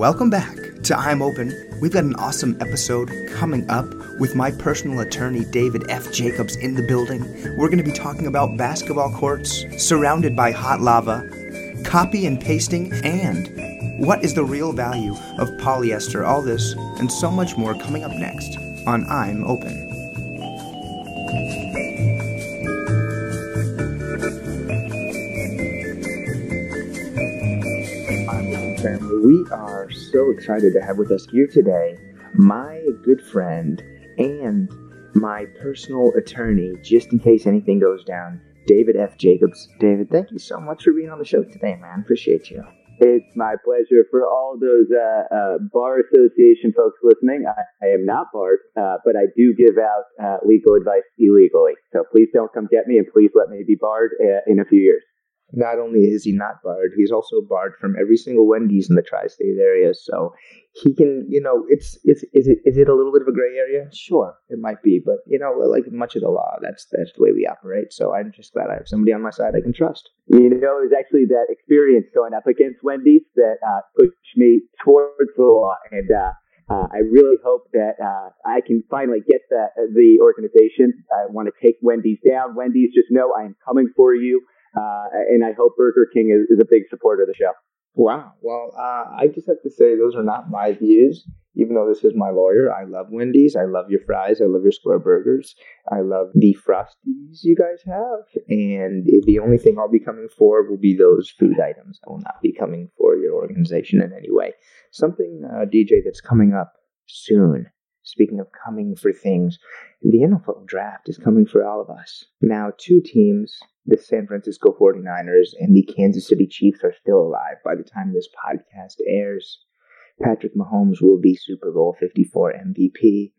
welcome back to I'm Open. We've got an awesome episode coming up with my personal attorney, David F. Jacobs, in the building. We're going to be talking about basketball courts surrounded by hot lava, copy and pasting, and what is the real value of polyester. All this and so much more coming up next on I'm Open. We are so excited to have with us here today my good friend and my personal attorney, just in case anything goes down, David F. Jacobs. David, thank you so much for being on the show today, man. Appreciate you. It's my pleasure for all those uh, uh, bar association folks listening. I, I am not barred, uh, but I do give out uh, legal advice illegally. So please don't come get me, and please let me be barred uh, in a few years not only is he not barred, he's also barred from every single Wendy's in the tri-state area. So he can, you know, it's it's is it is it a little bit of a gray area? Sure, it might be, but you know, like much of the law, that's that's the way we operate. So I'm just glad I have somebody on my side I can trust. You know, it was actually that experience going up against Wendy's that uh, pushed me towards the law, and uh, uh, I really hope that uh, I can finally get the the organization. I want to take Wendy's down. Wendy's, just know I am coming for you. Uh, and I hope Burger King is, is, a big supporter of the show. Wow. Well, uh, I just have to say those are not my views. Even though this is my lawyer, I love Wendy's. I love your fries. I love your square burgers. I love the frosties you guys have. And the only thing I'll be coming for will be those food items. I will not be coming for your organization in any way. Something, uh, DJ, that's coming up soon. Speaking of coming for things, the NFL draft is coming for all of us. Now, two teams the San Francisco 49ers and the Kansas City Chiefs are still alive by the time this podcast airs. Patrick Mahomes will be Super Bowl 54 MVP.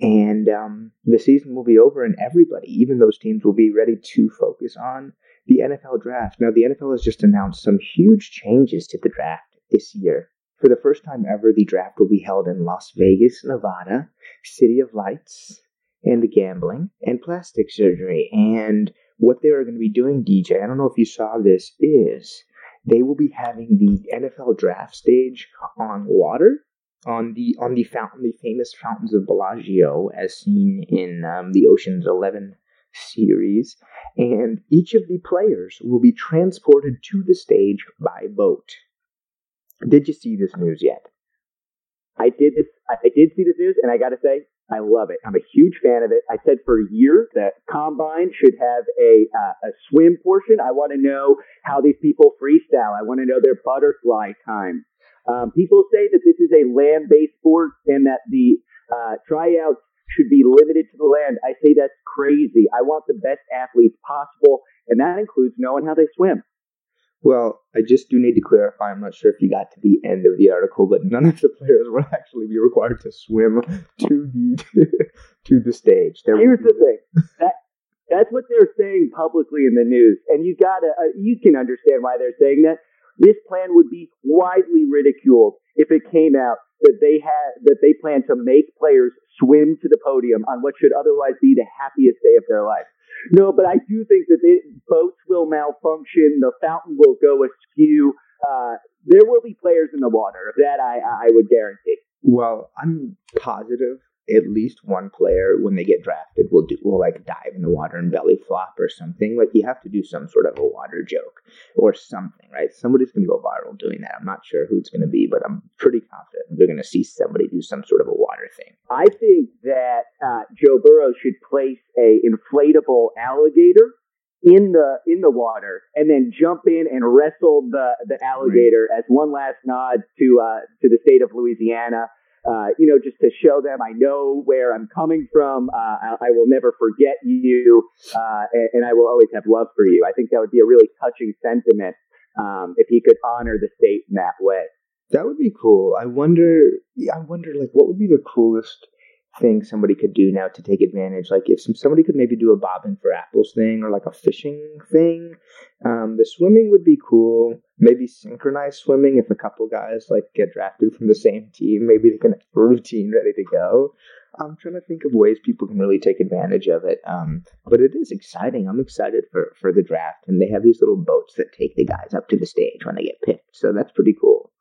And um, the season will be over, and everybody, even those teams, will be ready to focus on the NFL draft. Now, the NFL has just announced some huge changes to the draft this year. For the first time ever, the draft will be held in Las Vegas, Nevada, City of Lights, and gambling, and plastic surgery. And what they are going to be doing, DJ, I don't know if you saw this, is they will be having the NFL draft stage on water on the on the fountain, the famous fountains of Bellagio, as seen in um, the Ocean's Eleven series, and each of the players will be transported to the stage by boat. Did you see this news yet? I did. I did see this news, and I got to say, I love it. I'm a huge fan of it. I said for years that combine should have a uh, a swim portion. I want to know how these people freestyle. I want to know their butterfly time. Um, people say that this is a land-based sport and that the uh, tryouts should be limited to the land. I say that's crazy. I want the best athletes possible, and that includes knowing how they swim. Well, I just do need to clarify. I'm not sure if you got to the end of the article, but none of the players will actually be required to swim to the to the stage. There Here's the thing. That, that's what they're saying publicly in the news, and you gotta uh, you can understand why they're saying that. This plan would be widely ridiculed if it came out that they had that they plan to make players swim to the podium on what should otherwise be the happiest day of their life. No, but I do think that they, boats will malfunction. The fountain will go askew. Uh, there will be players in the water. That I, I would guarantee. Well, I'm positive at least one player when they get drafted will do will like dive in the water and belly flop or something. Like you have to do some sort of a water joke or something, right? Somebody's gonna go viral doing that. I'm not sure who it's gonna be, but I'm pretty confident they're gonna see somebody do some sort of a water thing. I think that uh, Joe Burrow should place a inflatable alligator in the in the water and then jump in and wrestle the the alligator right. as one last nod to uh, to the state of Louisiana uh, you know, just to show them I know where I'm coming from. Uh, I, I, will never forget you, uh, and, and, I will always have love for you. I think that would be a really touching sentiment um, if he could honor the state in that way. That would be cool. I wonder. I wonder, like, what would be the coolest thing somebody could do now to take advantage. Like if some, somebody could maybe do a bobbing for apples thing or like a fishing thing. Um, the swimming would be cool. Maybe synchronized swimming if a couple guys like get drafted from the same team. Maybe they can have a routine ready to go. I'm trying to think of ways people can really take advantage of it. Um, but it is exciting. I'm excited for, for the draft. And they have these little boats that take the guys up to the stage when they get picked. So that's pretty cool.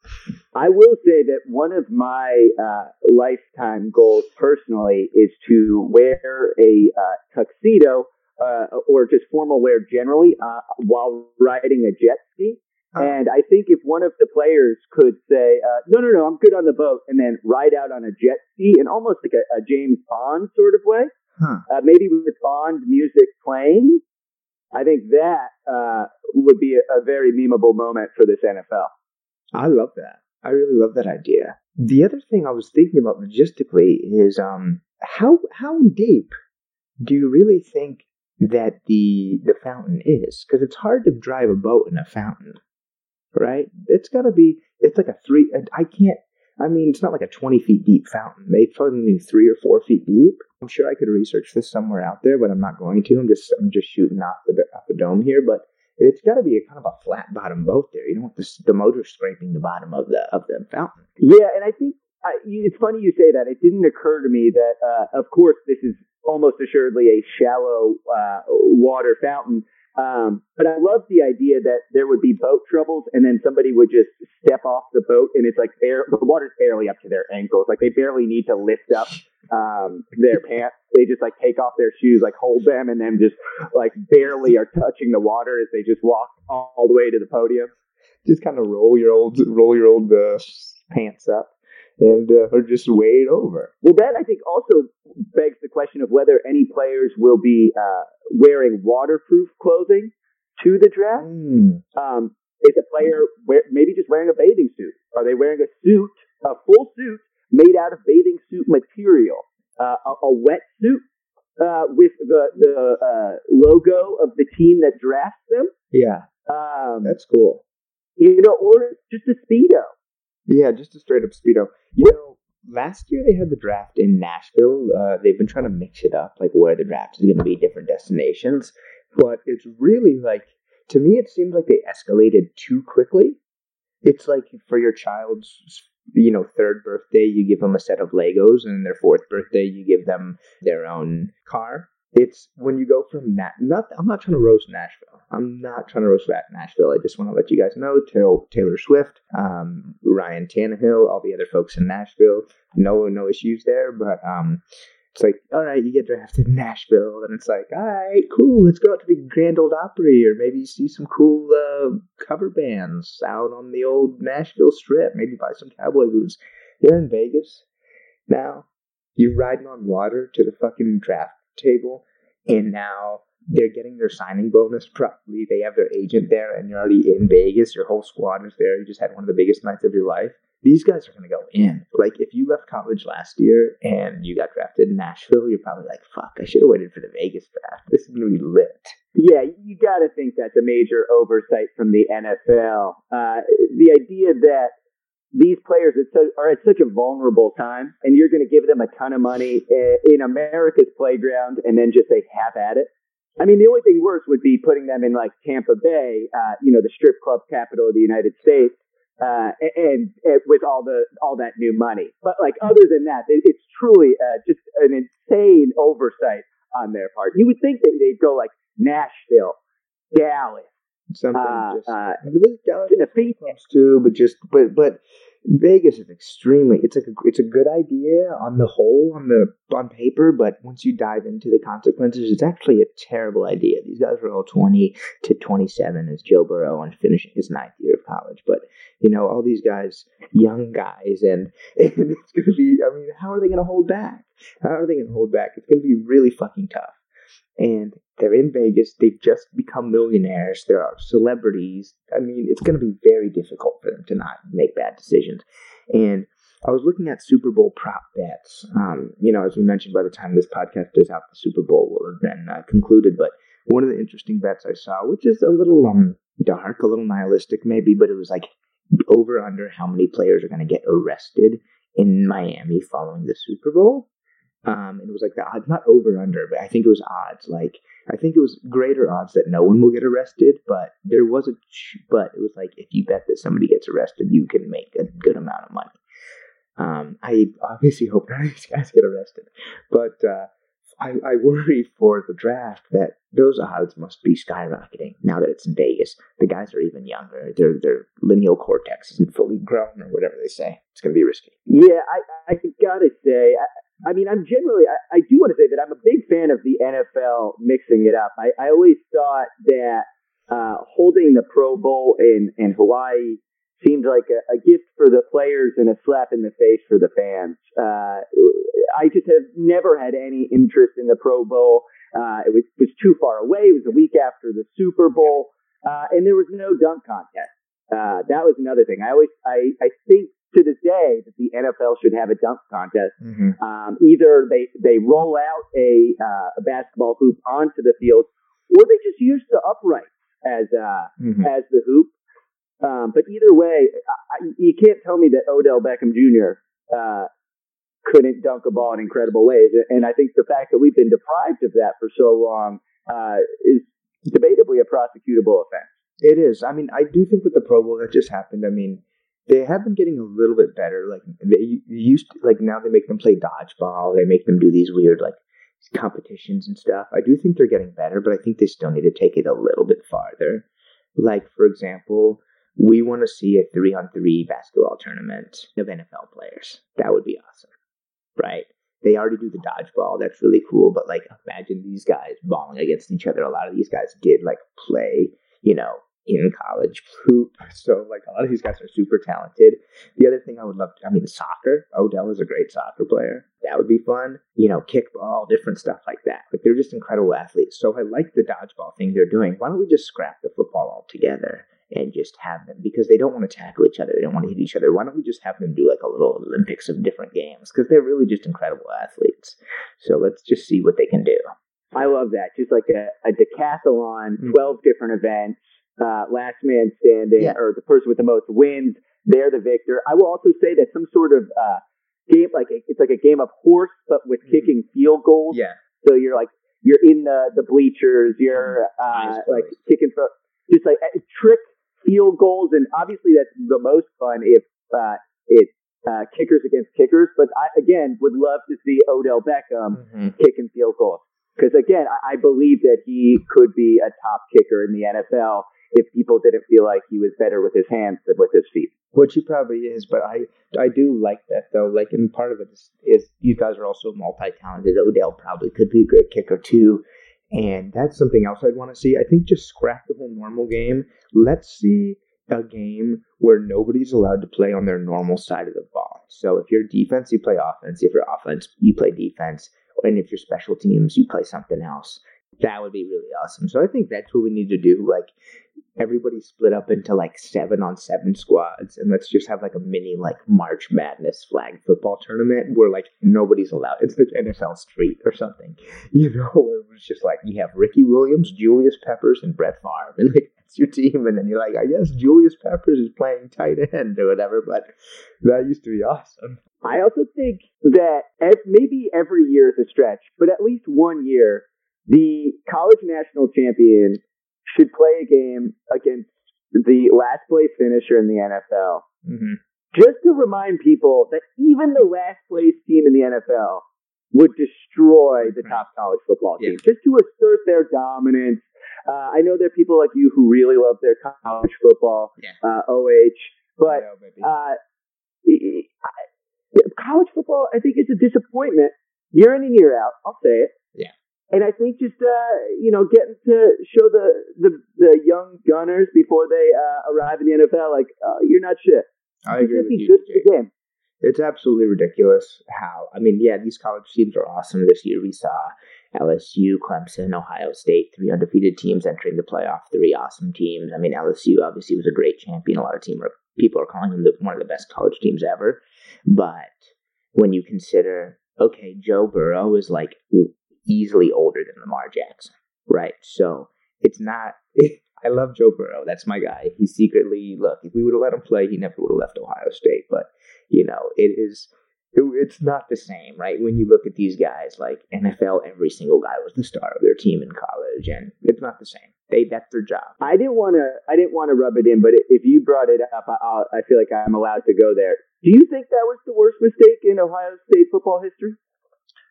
I will say that one of my uh, lifetime goals personally is to wear a uh, tuxedo uh, or just formal wear generally uh, while riding a jet ski. And I think if one of the players could say, uh, no, no, no, I'm good on the boat, and then ride out on a jet ski in almost like a, a James Bond sort of way, Huh. uh, maybe with Bond music playing, I think that uh, would be a, a very memeable moment for this NFL. I love that. I really love that idea. The other thing I was thinking about logistically is um how how deep do you really think that the the fountain is? Because it's hard to drive a boat in a fountain, right? It's got to be. It's like a three. I can't. I mean, it's not like a twenty feet deep fountain. They probably three or four feet deep. I'm sure I could research this somewhere out there, but I'm not going to. I'm just I'm just shooting off the off the dome here, but it's got to be a kind of a flat bottom boat there. You don't want the, the motor scraping the bottom of the of the fountain. Yeah, and I think I, it's funny you say that. It didn't occur to me that, uh, of course, this is almost assuredly a shallow uh, water fountain. Um, but I love the idea that there would be boat troubles, and then somebody would just step off the boat, and it's like the water's barely up to their ankles. Like they barely need to lift up um, their pants. They just like take off their shoes, like hold them, and then just like barely are touching the water as they just walk all the way to the podium. Just kind of roll your old roll your old uh, pants up and uh, or just wade over. Well, that I think also begs the question of whether any players will be uh, wearing waterproof clothing to the draft. Mm. Um, is a player wear, maybe just wearing a bathing suit? Are they wearing a suit, a full suit made out of bathing suit material, uh, a, a wet suit uh, with the the uh, logo of the team that drafts them? Yeah, Um, that's cool. you know, or just a speedo. Yeah, just a straight up speedo. You know, last year they had the draft in Nashville. Uh, they've been trying to mix it up, like where the draft is going to be, different destinations. But it's really like to me, it seems like they escalated too quickly. It's like for your child's, you know, third birthday, you give them a set of Legos, and their fourth birthday, you give them their own car. It's when you go from that. Not, I'm not trying to roast Nashville. I'm not trying to roast that Nashville. I just want to let you guys know Taylor, Taylor Swift, um, Ryan Tannehill, all the other folks in Nashville. No, no issues there. But um, it's like, all right, you get drafted in Nashville, and it's like, all right, cool. Let's go out to the Grand Old Opry, or maybe see some cool uh, cover bands out on the old Nashville Strip. Maybe buy some cowboy boots. You're in Vegas now. You're riding on water to the fucking draft table, and now they're getting their signing bonus. Probably they have their agent there, and you're already in Vegas. Your whole squad is there. You just had one of the biggest nights of your life. These guys are going to go in. Like if you left college last year and you got drafted in Nashville, you're probably like, "Fuck, I should have waited for the Vegas draft. This is going to be lit." Yeah, you got to think that's a major oversight from the NFL. Uh, the idea that these players are, at such a vulnerable time, and you're going to give them a ton of money uh, in America's playground, and then just say have at it. I mean, the only thing worse would be putting them in like Tampa Bay, uh, you know, the strip club capital of the United States, uh, and, and with all the all that new money. But like other than that, it, it's truly uh, just an insane oversight on their part. You would think that they'd go like Nashville, Dallas, Something uh, just uh, I mean, Dallas clubs too, but just but but Vegas is extremely. It's like a, it's a good idea on the whole, on the on paper, but once you dive into the consequences, it's actually a terrible idea. These guys are all twenty to twenty seven as Joe Burrow and finishing his ninth year of college, but you know all these guys, young guys, and, and it's going to be. I mean, how are they going to hold back? How are they going to hold back? It's going to be really fucking tough. And they're in Vegas. They've just become millionaires. There are celebrities. I mean, it's going to be very difficult for them to not make bad decisions. And I was looking at Super Bowl prop bets. Um, you know, as we mentioned, by the time this podcast is out, the Super Bowl will have been uh, concluded. But one of the interesting bets I saw, which is a little um, dark, a little nihilistic maybe, but it was like over under how many players are going to get arrested in Miami following the Super Bowl. Um, and it was like the odds, not over under, but I think it was odds. Like I think it was greater odds that no one will get arrested, but there was a, but it was like if you bet that somebody gets arrested, you can make a good amount of money. Um, I obviously hope none of these guys get arrested, but uh, I, I worry for the draft that those odds must be skyrocketing now that it's in Vegas. The guys are even younger. Their their lineal cortex isn't fully grown or whatever they say. It's going to be risky. Yeah, I, I gotta say, I, I mean, I'm generally, I, I do want to say that I'm a big fan of the NFL mixing it up. I, I always thought that uh, holding the Pro Bowl in, in Hawaii seemed like a, a, gift for the players and a slap in the face for the fans. Uh, I just have never had any interest in the Pro Bowl. Uh, it was, was too far away. It was a week after the Super Bowl, uh, and there was no dunk contest. Uh, that was another thing. I always, I, I think to this day that the NFL should have a dunk contest. Mm-hmm. Um, either they they roll out a, uh, a basketball hoop onto the field, or they just use the upright as uh, mm-hmm. as the hoop. Um, but either way, I, you can't tell me that Odell Beckham Jr. Uh, couldn't dunk a ball in incredible ways. And I think the fact that we've been deprived of that for so long uh, is debatably a prosecutable offense. It is. I mean, I do think with the Pro Bowl that just happened. I mean, they have been getting a little bit better. Like they used, to, like now they make them play dodgeball. They make them do these weird like competitions and stuff. I do think they're getting better, but I think they still need to take it a little bit farther. Like for example, we want to see a three on three basketball tournament of NFL players. That would be awesome, right? They already do the dodgeball. That's really cool. But like, imagine these guys balling against each other. A lot of these guys did like play, you know, in college hoop. So like a lot of these guys are super talented. The other thing I would love to, I mean, soccer. Odell is a great soccer player. That would be fun. You know, kickball, different stuff like that. But they're just incredible athletes. So I like the dodgeball thing they're doing. Why don't we just scrap the football altogether? and just have them because they don't want to tackle each other. They don't want to hit each other. Why don't we just have them do like a little Olympics of different games? Because they're really just incredible athletes. So let's just see what they can do. I love that. Just like a, a decathlon, mm-hmm. 12 different events uh, last man standing yeah. or the person with the most wins, they're the victor. I will also say that some sort of uh, game, like a, it's like a game of horse, but with mm-hmm. kicking field goals. Yeah. So you're like you're in the the bleachers. You're mm-hmm. uh, like kicking for just like uh, trick field goals, and obviously that's the most fun if uh, it's uh, kickers against kickers. But I again would love to see Odell Beckham mm-hmm. kicking field goals because again I, I believe that he could be a top kicker in the NFL if people didn't feel like he was better with his hands than with his feet. Which he probably is, but I I do like that though. Like, and part of it is, is you guys are also multi talented. Odell probably could be a great kicker too, and that's something else I'd want to see. I think just scrap the whole normal game. Let's see a game where nobody's allowed to play on their normal side of the ball. So if you're defense, you play offense. If you're offense, you play defense. And if you're special teams, you play something else. That would be really awesome. So I think that's what we need to do. Like everybody split up into like seven on seven squads and let's just have like a mini like March Madness flag football tournament where like nobody's allowed. It's the NFL street or something. You know, where it was just like you have Ricky Williams, Julius Peppers, and Brett Favre. And like that's your team. And then you're like, I guess Julius Peppers is playing tight end or whatever, but that used to be awesome. I also think that maybe every year is a stretch, but at least one year, the college national champion should play a game against the last place finisher in the NFL. Mm-hmm. Just to remind people that even the last place team in the NFL would destroy the top college football team, yeah. just to assert their dominance. Uh, I know there are people like you who really love their college football, yeah. uh, OH, but uh, college football, I think, is a disappointment year in and year out. I'll say it. And I think just uh, you know getting to show the the, the young gunners before they uh, arrive in the NFL, like uh, you're not shit. I agree with you. Good It's absolutely ridiculous how I mean, yeah, these college teams are awesome. This year we saw LSU, Clemson, Ohio State, three undefeated teams entering the playoff. Three awesome teams. I mean, LSU obviously was a great champion. A lot of team are, people are calling them the, one of the best college teams ever. But when you consider, okay, Joe Burrow is like easily older than Lamar Jackson, right? So it's not. I love Joe Burrow. That's my guy. He secretly look. If we would have let him play, he never would have left Ohio State. But you know, it is. It, it's not the same, right? When you look at these guys, like NFL, every single guy was the star of their team in college, and it's not the same. They that's their job. I didn't want to. I didn't want to rub it in, but if you brought it up, I, I feel like I'm allowed to go there. Do you think that was the worst mistake in Ohio State football history?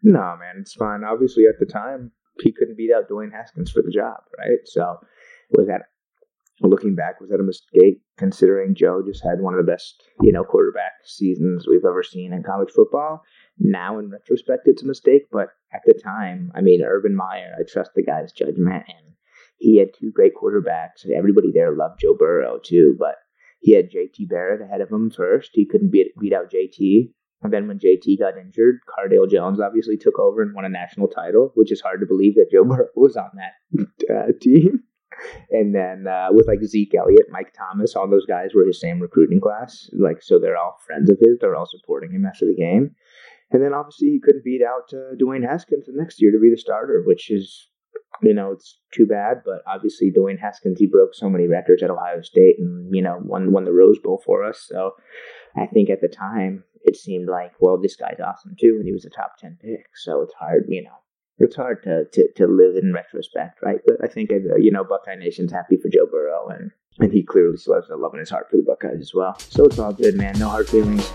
No, man, it's fine. Obviously, at the time, he couldn't beat out Dwayne Haskins for the job, right? So, was that looking back, was that a mistake? Considering Joe just had one of the best, you know, quarterback seasons we've ever seen in college football. Now, in retrospect, it's a mistake, but at the time, I mean, Urban Meyer, I trust the guy's judgment, and he had two great quarterbacks. Everybody there loved Joe Burrow too, but he had JT Barrett ahead of him first. He couldn't beat, beat out JT. And then when JT got injured, Cardale Jones obviously took over and won a national title, which is hard to believe that Joe Burrow was on that uh, team. And then uh, with like Zeke Elliott, Mike Thomas, all those guys were his same recruiting class. Like, so they're all friends of his. They're all supporting him after the game. And then obviously he couldn't beat out uh, Dwayne Haskins the next year to be the starter, which is, you know, it's too bad. But obviously Dwayne Haskins, he broke so many records at Ohio State and, you know, won, won the Rose Bowl for us. So I think at the time it seemed like, well, this guy's awesome too. And he was a top 10 pick. So it's hard, you know, it's hard to, to, to live in retrospect, right? But I think, uh, you know, Buckeye Nation's happy for Joe Burrow and, and he clearly still has a love in his heart for the Buckeyes as well. So it's all good, man. No hard feelings.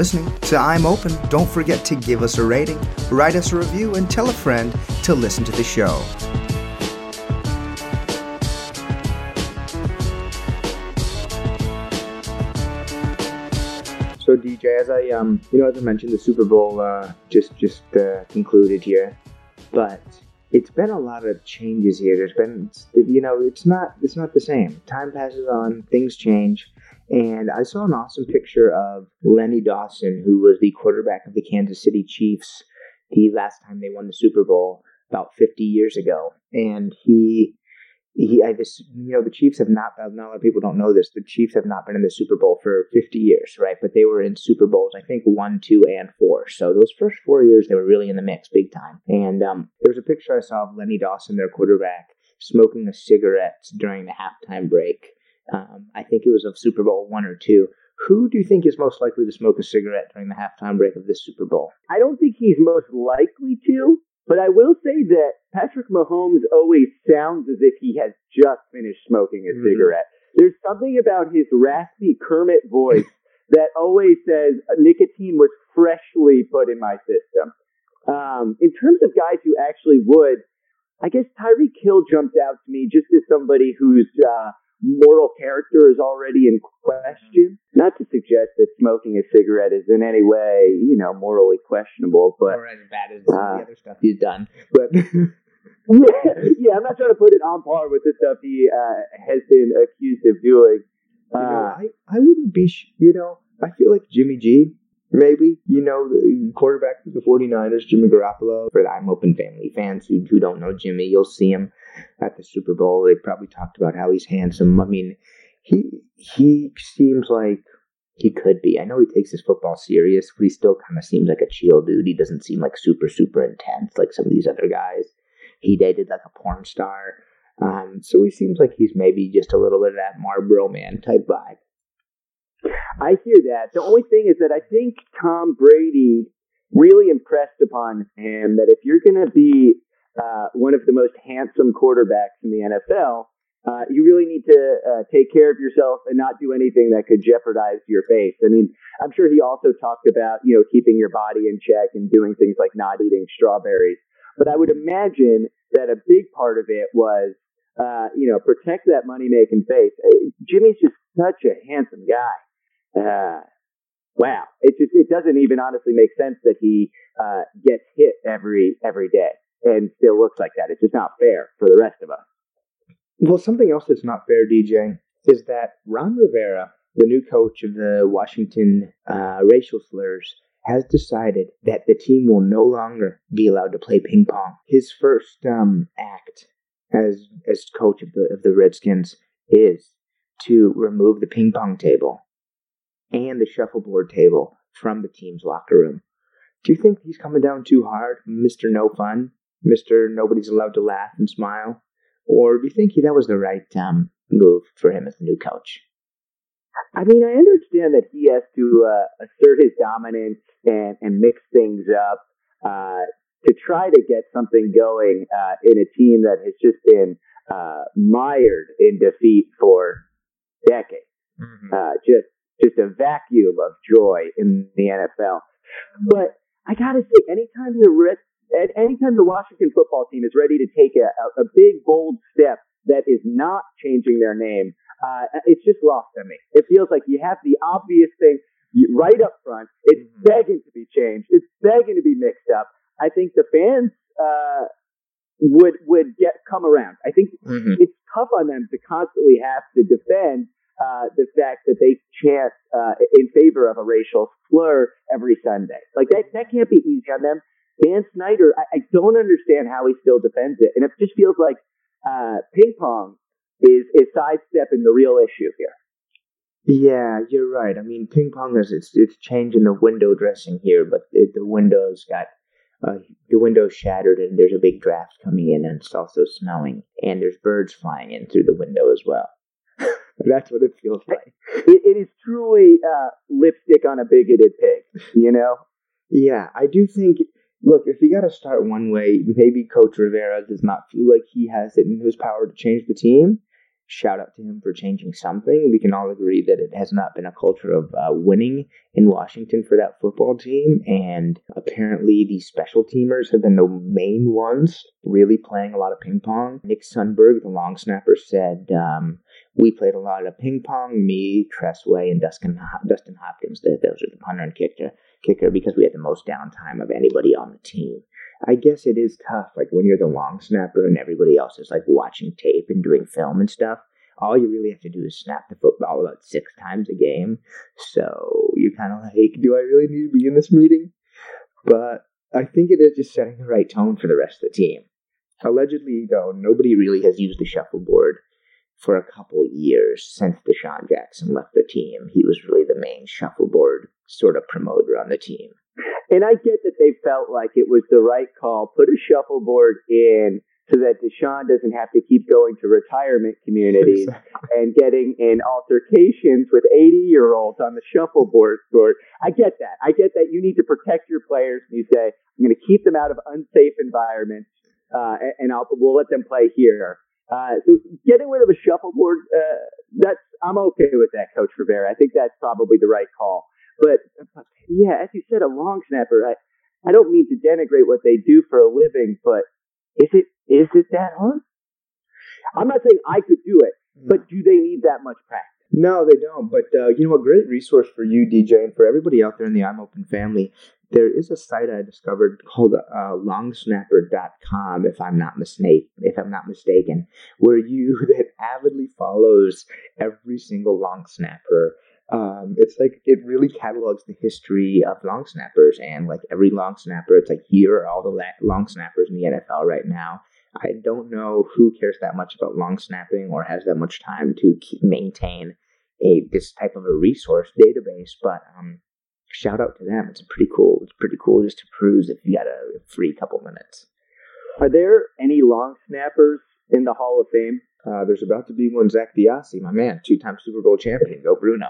Listening to I'm Open. Don't forget to give us a rating, write us a review, and tell a friend to listen to the show. So DJ, as I um, you know, as I mentioned, the Super Bowl uh, just just uh, concluded here, but it's been a lot of changes here. There's been, you know, it's not it's not the same. Time passes on, things change, and I saw an awesome picture of Lenny Dawson, who was the quarterback of the Kansas City Chiefs the last time they won the Super Bowl about 50 years ago, and he he, I just, you know, the Chiefs have not, a lot of people don't know this, the Chiefs have not been in the Super Bowl for 50 years, right? But they were in Super Bowls, I think, one, two, and four. So those first four years, they were really in the mix big time. And um, there was a picture I saw of Lenny Dawson, their quarterback, smoking a cigarette during the halftime break. Um, I think it was of Super Bowl one or two. Who do you think is most likely to smoke a cigarette during the halftime break of this Super Bowl? I don't think he's most likely to, but I will say that Patrick Mahomes always sounds as if he has just finished smoking a mm-hmm. cigarette. There's something about his raspy Kermit voice that always says nicotine was freshly put in my system. Um, in terms of guys who actually would, I guess Tyreek Hill jumped out to me just as somebody who's uh, moral character is already in question. Not to suggest that smoking a cigarette is in any way, you know, morally questionable, but or as bad as uh, the other stuff he's done. But yeah, yeah, I'm not trying to put it on par with the stuff he uh, has been accused of doing. Uh, you know, I I wouldn't be, sh- you know, I feel like Jimmy G maybe. You know, the quarterback for the 49ers, Jimmy Garoppolo. For the I'm Open family fans who, who don't know Jimmy, you'll see him at the Super Bowl. They probably talked about how he's handsome. I mean, he he seems like he could be. I know he takes his football serious, but he still kind of seems like a chill dude. He doesn't seem like super, super intense like some of these other guys. He dated like a porn star. Um, so he seems like he's maybe just a little bit of that Marlboro man type vibe. I hear that. The only thing is that I think Tom Brady really impressed upon him that if you're going to be uh, one of the most handsome quarterbacks in the NFL, uh, you really need to uh, take care of yourself and not do anything that could jeopardize your face. I mean, I'm sure he also talked about, you know, keeping your body in check and doing things like not eating strawberries. But I would imagine that a big part of it was, uh, you know, protect that money making face. Uh, Jimmy's just such a handsome guy uh, wow, it just it doesn't even honestly make sense that he uh, gets hit every every day and still looks like that. It's just not fair for the rest of us. Well, something else that's not fair, DJ, is that Ron Rivera, the new coach of the Washington uh, racial slurs, has decided that the team will no longer be allowed to play ping pong. His first um, act as as coach of the of the Redskins is to remove the ping pong table and the shuffleboard table from the team's locker room. Do you think he's coming down too hard, Mr. No Fun, Mr. Nobody's allowed to laugh and smile? Or do you think that was the right um, move for him as the new coach? I mean, I understand that he has to uh, assert his dominance and, and mix things up uh, to try to get something going uh, in a team that has just been uh, mired in defeat for decades. Mm-hmm. Uh, just just a vacuum of joy in the NFL. But I gotta say, anytime the rest, anytime the Washington football team is ready to take a, a, big bold step that is not changing their name, uh, it's just lost on me. It feels like you have the obvious thing right up front. It's mm-hmm. begging to be changed. It's begging to be mixed up. I think the fans uh, would would get come around. I think mm-hmm. it's tough on them to constantly have to defend uh, the fact that they chant uh, in favor of a racial slur every Sunday. Like that that can't be easy on them. Dan Snyder, I, I don't understand how he still defends it, and it just feels like uh, ping pong is is sidestepping the real issue here. Yeah, you're right. I mean, ping pong is it's it's changing the window dressing here, but it, the windows got uh, the window's shattered and there's a big draft coming in and it's also snowing and there's birds flying in through the window as well. That's what it feels like. It, it is truly uh, lipstick on a bigoted pig, you know? yeah, I do think. Look, if you got to start one way, maybe Coach Rivera does not feel like he has it in his power to change the team shout out to him for changing something. We can all agree that it has not been a culture of uh, winning in Washington for that football team, and apparently the special teamers have been the main ones really playing a lot of ping pong. Nick Sundberg, the long snapper, said, um, We played a lot of ping pong, me, Tress Way, and Dustin, Dustin Hopkins. Those are the punter and kicker, kicker because we had the most downtime of anybody on the team. I guess it is tough, like when you're the long snapper and everybody else is like watching tape and doing film and stuff. All you really have to do is snap the football about six times a game. So you're kind of like, do I really need to be in this meeting? But I think it is just setting the right tone for the rest of the team. Allegedly, though, nobody really has used the shuffleboard for a couple years since DeSean Jackson left the team. He was really the main shuffleboard sort of promoter on the team. And I get that they felt like it was the right call. Put a shuffleboard in so that DeSean doesn't have to keep going to retirement communities exactly. and getting in altercations with 80 year olds on the shuffleboard court. I get that. I get that you need to protect your players. And you say, I'm going to keep them out of unsafe environments, uh, and I'll, we'll let them play here. Uh, so getting rid of a shuffleboard, uh, that's I'm okay with that, Coach Rivera. I think that's probably the right call. But yeah, as you said, a long snapper. I, I don't mean to denigrate what they do for a living, but is it is it that hard? I'm not saying I could do it, but do they need that much practice? No, they don't. But uh, you know, a great resource for you, DJ, and for everybody out there in the I'm Open family, there is a site I discovered called uh, longsnapper.com, if I'm not mistaken, if I'm not mistaken, where you that avidly follows every single long snapper um, it's like it really catalogs the history of long snappers and like every long snapper. It's like here are all the la- long snappers in the NFL right now. I don't know who cares that much about long snapping or has that much time to keep, maintain a this type of a resource database, but um, shout out to them. It's pretty cool. It's pretty cool just to peruse if you got a free couple minutes. Are there any long snappers in the Hall of Fame? Uh, there's about to be one. Zach DeOssie, my man, two-time Super Bowl champion. Go Bruno.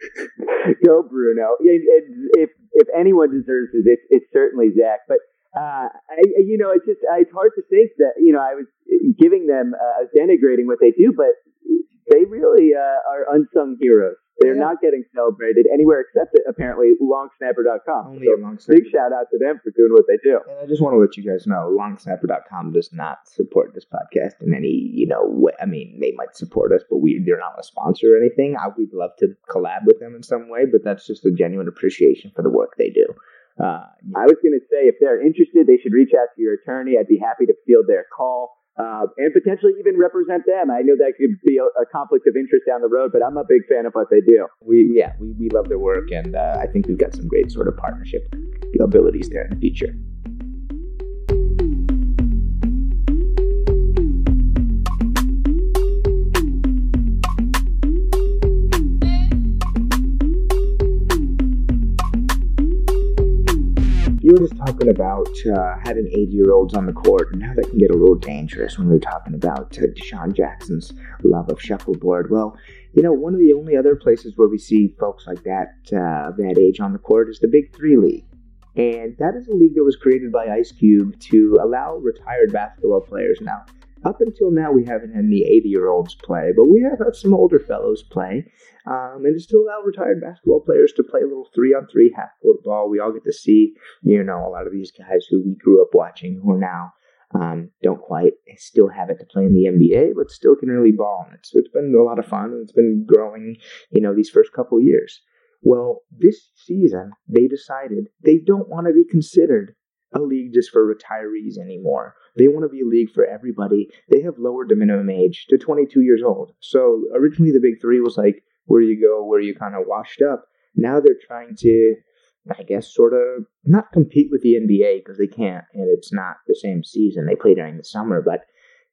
Go Bruno. If if anyone deserves it, it's, it's certainly Zach. But uh, I, you know, it's just it's hard to think that you know I was giving them uh, was denigrating what they do, but they really uh, are unsung heroes. They're yeah. not getting celebrated anywhere except apparently longsnapper.com. Only so. Big shout out to them for doing what they do. And I just want to let you guys know longsnapper.com does not support this podcast in any, you know, way. I mean, they might support us, but we they're not a sponsor or anything. I would love to collab with them in some way, but that's just a genuine appreciation for the work they do. Uh, I was going to say, if they're interested, they should reach out to your attorney. I'd be happy to field their call uh, and potentially even represent them. I know that could be a, a, conflict of interest down the road, but I'm a big fan of what they do. We yeah, we, we love their work, and uh, I think we've got some great sort of partnership abilities there in the future. You were just talking about uh, having 80 year olds on the court and how that can get a little dangerous when we are talking about uh, DeSean Jackson's love of shuffleboard. Well, you know, one of the only other places where we see folks like that, uh, that age on the court is the Big Three League. And that is a league that was created by Ice Cube to allow retired basketball players now. Up until now, we haven't had any 80 year olds play, but we have had some older fellows play. Um, and to allow retired basketball players to play a little three on three half court ball. We all get to see, you know, a lot of these guys who we grew up watching who are now um, don't quite still have it to play in the NBA, but still can really ball. And it's, it's been a lot of fun and it's been growing, you know, these first couple years. Well, this season, they decided they don't want to be considered a league just for retirees anymore. They want to be a league for everybody. They have lowered the minimum age to 22 years old. So originally the big three was like, where you go, where you kind of washed up. Now they're trying to, I guess, sort of not compete with the NBA because they can't, and it's not the same season. They play during the summer, but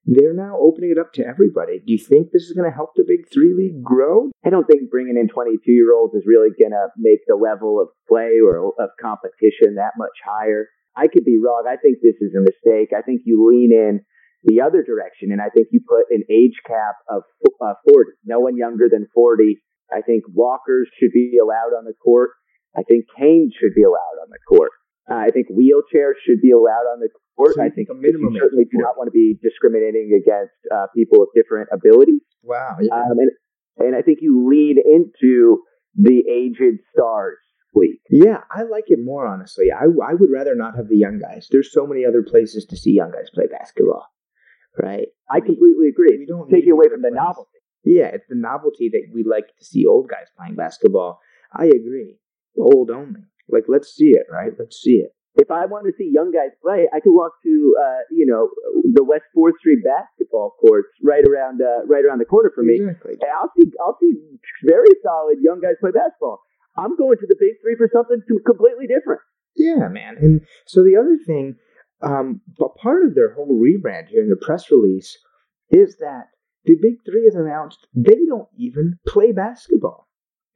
they're now opening it up to everybody. Do you think this is going to help the Big Three League grow? I don't think bringing in 22 year olds is really going to make the level of play or of competition that much higher. I could be wrong. I think this is a mistake. I think you lean in the other direction, and I think you put an age cap of uh, 40. No one younger than 40. I think walkers should be allowed on the court. I think canes should be allowed on the court. Uh, I think wheelchairs should be allowed on the court. So I think a minimum you certainly do not want to be discriminating against uh, people with different abilities. Wow. Yeah. Um, and, and I think you lead into the aged stars league. Yeah, I like it more honestly. I, I would rather not have the young guys. There's so many other places to see young guys play basketball, right? I completely agree. We don't take it away from the novelty. Yeah, it's the novelty that we like to see old guys playing basketball. I agree. Old only. Like, let's see it, right? Let's see it. If I want to see young guys play, I could walk to, uh, you know, the West Fourth Street basketball courts right around, uh, right around the corner for me. Exactly. And I'll see, I'll see very solid young guys play basketball. I'm going to the Big Three for something completely different. Yeah, man. And so the other thing, um, but part of their whole rebrand here in the press release is that the Big Three has announced they don't even play basketball.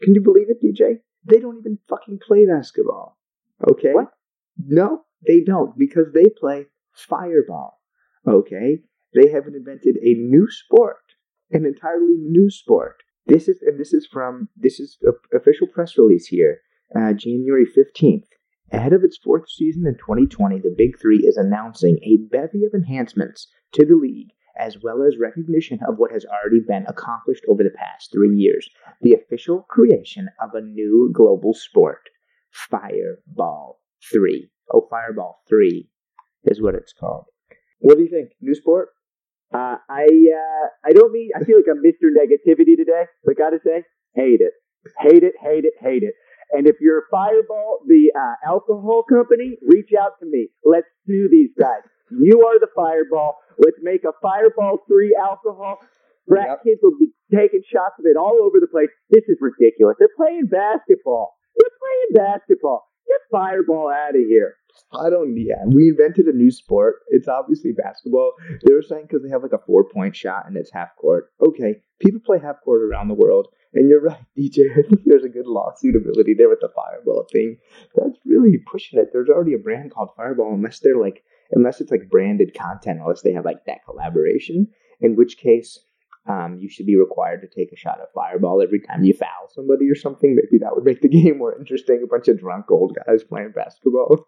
Can you believe it, DJ? They don't even fucking play basketball. Okay? What? No, they don't because they play fireball. Okay? They haven't invented a new sport, an entirely new sport. This is and this is from this is official press release here, uh, January fifteenth. Ahead of its fourth season in 2020, the Big Three is announcing a bevy of enhancements to the league, as well as recognition of what has already been accomplished over the past three years. The official creation of a new global sport, Fireball 3. Oh, Fireball 3 is what it's called. What do you think? New sport? Uh, I, uh, I don't mean, I feel like I'm Mr. Negativity today, but gotta say, hate it. Hate it, hate it, hate it. And if you're Fireball, the uh, alcohol company, reach out to me. Let's sue these guys. You are the Fireball. Let's make a Fireball 3 alcohol. Frat Yep. kids will be taking shots of it all over the place. This is ridiculous. They're playing basketball. They're playing basketball. Get Fireball out of here. I don't. Yeah, we invented a new sport. It's obviously basketball. They were saying because they have like a four point shot and it's half court. Okay, people play half court around the world, and you're right, DJ. I think there's a good lawsuit ability there with the Fireball thing. That's really pushing it. There's already a brand called Fireball, unless they're like, unless it's like branded content, unless they have like that collaboration. In which case, um, you should be required to take a shot of Fireball every time you foul somebody or something. Maybe that would make the game more interesting. A bunch of drunk old guys playing basketball.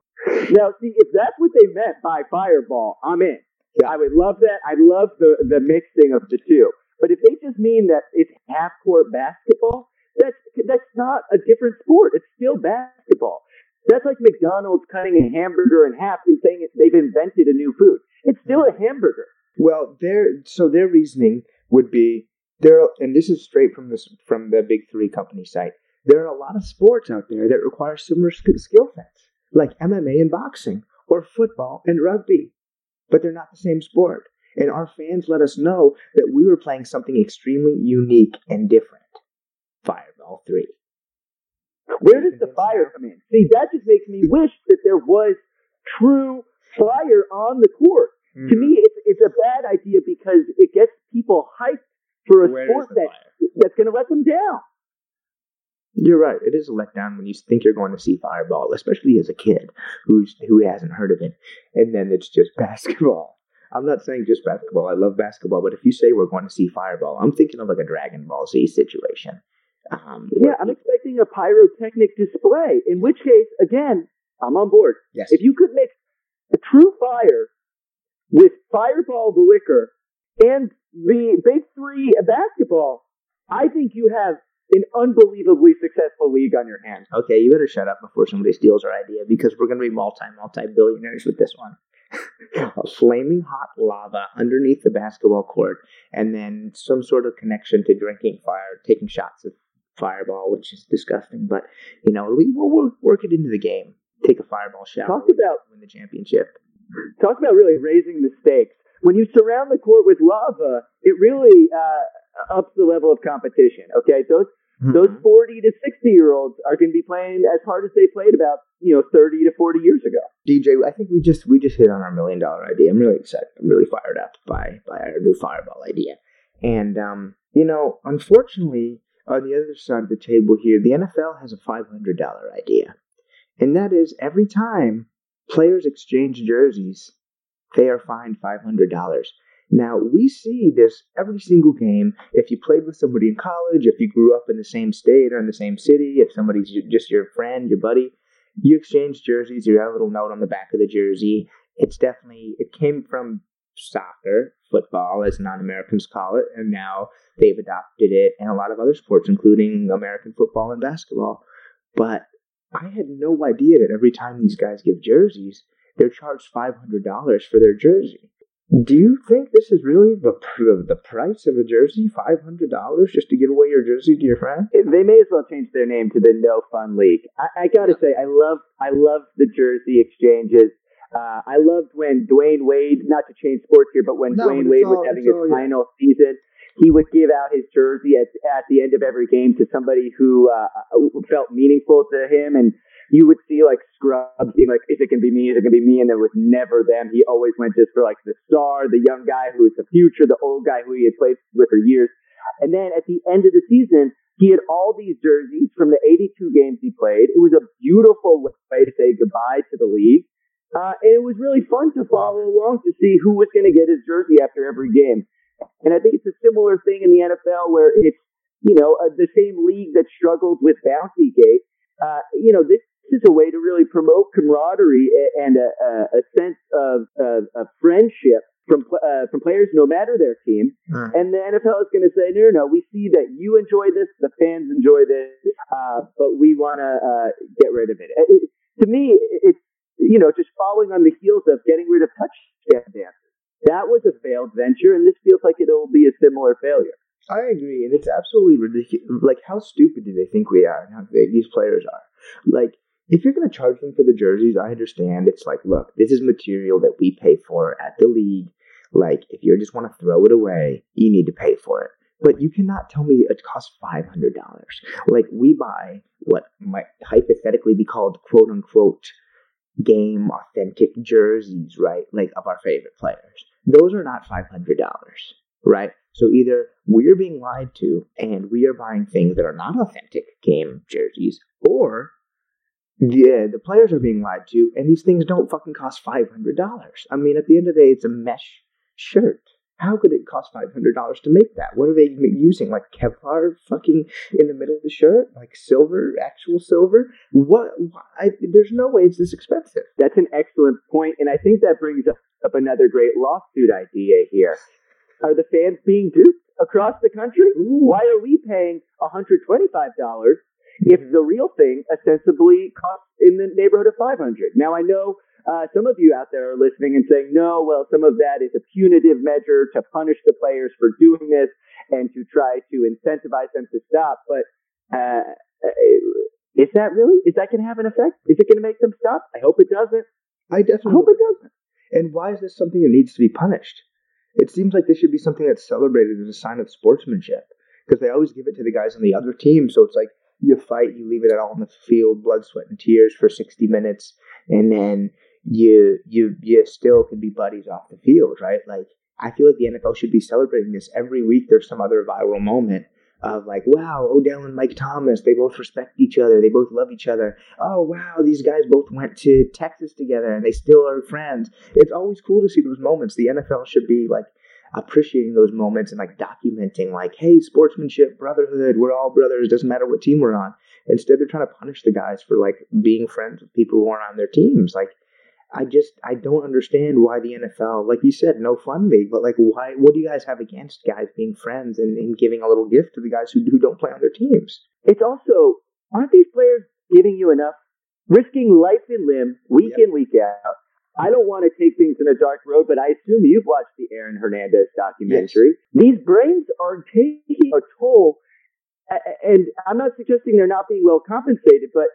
Now, see, if that's what they meant by Fireball, I'm in. Yeah. I would love that. I love the, the mixing of the two. But if they just mean that it's half court basketball, that's that's not a different sport. It's still basketball. That's like McDonald's cutting a hamburger in half and saying they've invented a new food. It's still a hamburger. Well, their so their reasoning would be there, and this is straight from this from the Big Three company site. There are a lot of sports out there that require similar skill sets, like MMA and boxing, or football and rugby, but they're not the same sport. And our fans let us know that we were playing something extremely unique and different. Fireball Three. Where does the fire come in? See, that just makes me wish that there was true fire on the court. To hmm. me, it's, a bad idea because it gets people hyped for a Where sport that, fire? that's going to let them down. You're right. It is a letdown when you think you're going to see Fireball, especially as a kid who's who hasn't heard of it, and then it's just basketball. I'm not saying just basketball. I love basketball, but if you say we're going to see Fireball, I'm thinking of like a Dragon Ball Z situation. Um, Yeah, I'm expecting a pyrotechnic display. In which case, again, I'm on board. Yes. If you could make a true fire with Fireball the liquor and the Big Three basketball, I think you have an unbelievably successful league on your hands. Okay, you better shut up before somebody steals our idea because we're going to be multi multi billionaires with this one. a flaming hot lava underneath the basketball court, and then some sort of connection to drinking fire, taking shots of fireball, which is disgusting. But you know, we, we'll work, work it into the game. Take a fireball shower. Talk about win the championship. Talk about really raising the stakes. When you surround the court with lava, it really uh, ups the level of competition. Okay, those those Mm-hmm. forty to sixty year olds are going to be playing as hard as they played about you know thirty to forty years ago. DJ, I think we just we just hit on our million dollar idea. I'm really excited. I'm really fired up by by our new fireball idea. And um, you know, unfortunately, on the other side of the table here, the NFL has a five hundred dollar idea, and that is every time players exchange jerseys, they are fined five hundred dollars. Now we see this every single game. If you played with somebody in college, if you grew up in the same state or in the same city, if somebody's just your friend, your buddy, you exchange jerseys. You got a little note on the back of the jersey. It's definitely it came from soccer, football, as non-Americans call it, and now they've adopted it in a lot of other sports, including American football and basketball. But I had no idea that every time these guys give jerseys, they're charged five hundred dollars for their jersey. Do you think this is really the the, the price of a jersey? Five hundred dollars just to give away your jersey to your friend? They may as well change their name to the No Fun League. I, I got to say, I love I love the jersey exchanges. Uh, I loved when Dwyane Wade, not to change sports here, but when No, Dwyane but it's Wade was having his all, yeah. final season, he would give out his jersey at at the end of every game to somebody who uh, felt meaningful to him, and you would see like scrubs being like, "Is it gonna be me? Is it gonna be me?" And it was never them. He always went just for like the star, the young guy who was the future, the old guy who he had played with for years. And then at the end of the season, he had all these jerseys from the 82 games he played. It was a beautiful way to say goodbye to the league. Uh, and it was really fun to follow along to see who was going to get his jersey after every game. And I think it's a similar thing in the NFL where it's, you know, uh, the same league that struggled with Bounty Gate. Uh, you know, this is a way to really promote camaraderie and a, a, a sense of, of, of friendship from uh, from players, no matter their team. Mm. And the NFL is going to say, no, no, no, we see that you enjoy this, the fans enjoy this, uh, but we want to uh, get rid of it. It- it- To me, it's you know just following on the heels of getting rid of touchdown dances. That was a failed venture, and this feels like it'll be a similar failure. I agree, and it's absolutely ridiculous. Like, how stupid do they think we are, and how big these players are? Like, if you're going to charge them for the jerseys, I understand. It's like, look, this is material that we pay for at the league. Like, if you just want to throw it away, you need to pay for it. But you cannot tell me it costs five hundred dollars. Like, we buy what might hypothetically be called "quote unquote" game authentic jerseys, right? Like of our favorite players. Those are not five hundred dollars, right? So either we're being lied to and we are buying things that are not authentic game jerseys, or yeah, the players are being lied to and these things don't fucking cost five hundred dollars. I mean, at the end of the day, it's a mesh shirt. How could it cost five hundred dollars to make that? What are they using? Like Kevlar, fucking in the middle of the shirt, like silver, actual silver. What? I, there's no way it's this expensive. That's an excellent point, and I think that brings up, up another great lawsuit idea here. Are the fans being duped across the country? Why are we paying $125 if the real thing ostensibly costs in the neighborhood of 500 Now, I know uh, some of you out there are listening and saying, no, well, some of that is a punitive measure to punish the players for doing this and to try to incentivize them to stop. But uh, is that really? Is that going to have an effect? Is it going to make them stop? I hope it doesn't. I I definitely hope it doesn't. And why is this something that needs to be punished? It seems like this should be something that's celebrated as a sign of sportsmanship because they always give it to the guys on the other team. So it's like you fight, you leave it all on the field, blood, sweat, and tears for sixty minutes, and then you you you still can be buddies off the field, right? Like I feel like the NFL should be celebrating this every week. There's some other viral moment of like, wow, Odell and Mike Thomas, they both respect each other, they both love each other. Oh wow, these guys both went to Texas together and they still are friends. It's always cool to see those moments. The NFL should be like appreciating those moments and like documenting like, hey, sportsmanship, brotherhood, we're all brothers, doesn't matter what team we're on. Instead, they're trying to punish the guys for like being friends with people who aren't on their teams. Like, I just I don't understand why the NFL, like you said, no fun league, but like why? What do you guys have against guys being friends and, and giving a little gift to the guys who who don't play on their teams? It's also aren't these players giving you enough, risking life and limb week Yep. in week out. I don't want to take things in a dark road, but I assume you've watched the Aaron Hernandez documentary. These brains are taking a toll, and I'm not suggesting they're not being well compensated, but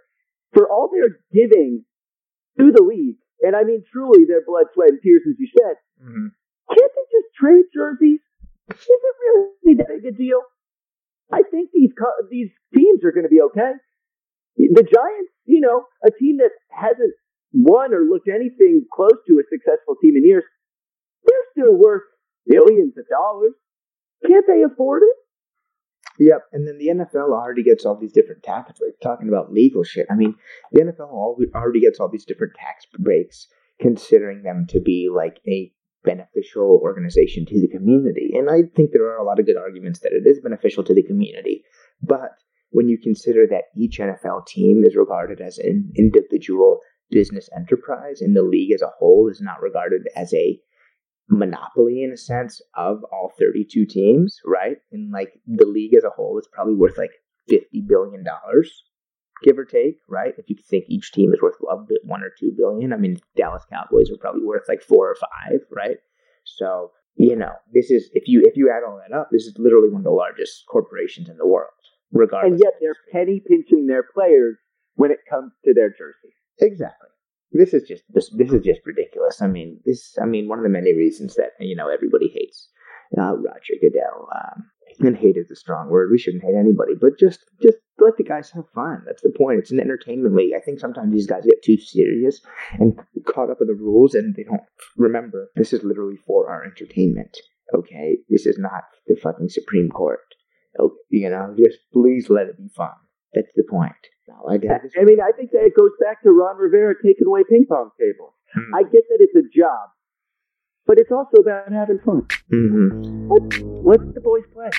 for all they're giving to the league, and I mean truly their blood, sweat, and tears, as you said, Mm-hmm. can't they just trade jerseys? Is it really that big a deal? I think these co- these teams are going to be okay. The Giants, you know, a team that hasn't won or looked anything close to a successful team in years, they're still worth billions of dollars. Can't they afford it? Yep, and then the NFL already gets all these different tax breaks. Talking about legal shit, I mean, the NFL already gets all these different tax breaks, considering them to be like a beneficial organization to the community. And I think there are a lot of good arguments that it is beneficial to the community. But when you consider that each NFL team is regarded as an individual business enterprise, and the league as a whole is not regarded as a monopoly in a sense of all 32 teams, right? And like the league as a whole is probably worth like 50 billion dollars, give or take, right? If you think each team is worth a bit one or two billion, I mean, Dallas Cowboys are probably worth like four or five, right? So you know, this is if you if you add all that up, this is literally one of the largest corporations in the world, regardless. And yet they're penny pinching their players when it comes to their jerseys. Exactly. This is just this, this is just ridiculous. I mean, this I mean one of the many reasons that you know everybody hates uh, Roger Goodell. Um, and hate is a strong word. We shouldn't hate anybody, but just just let the guys have fun. That's the point. It's an entertainment league. I think sometimes these guys get too serious and caught up with the rules, and they don't remember this is literally for our entertainment. Okay, this is not the fucking Supreme Court. Okay, you know, just please let it be fun. That's the point. No, I got this. I mean, I think that it goes back to Ron Rivera taking away ping pong tables. Hmm. I get that it's a job, but it's also about having fun. Mhm. Let the boys play.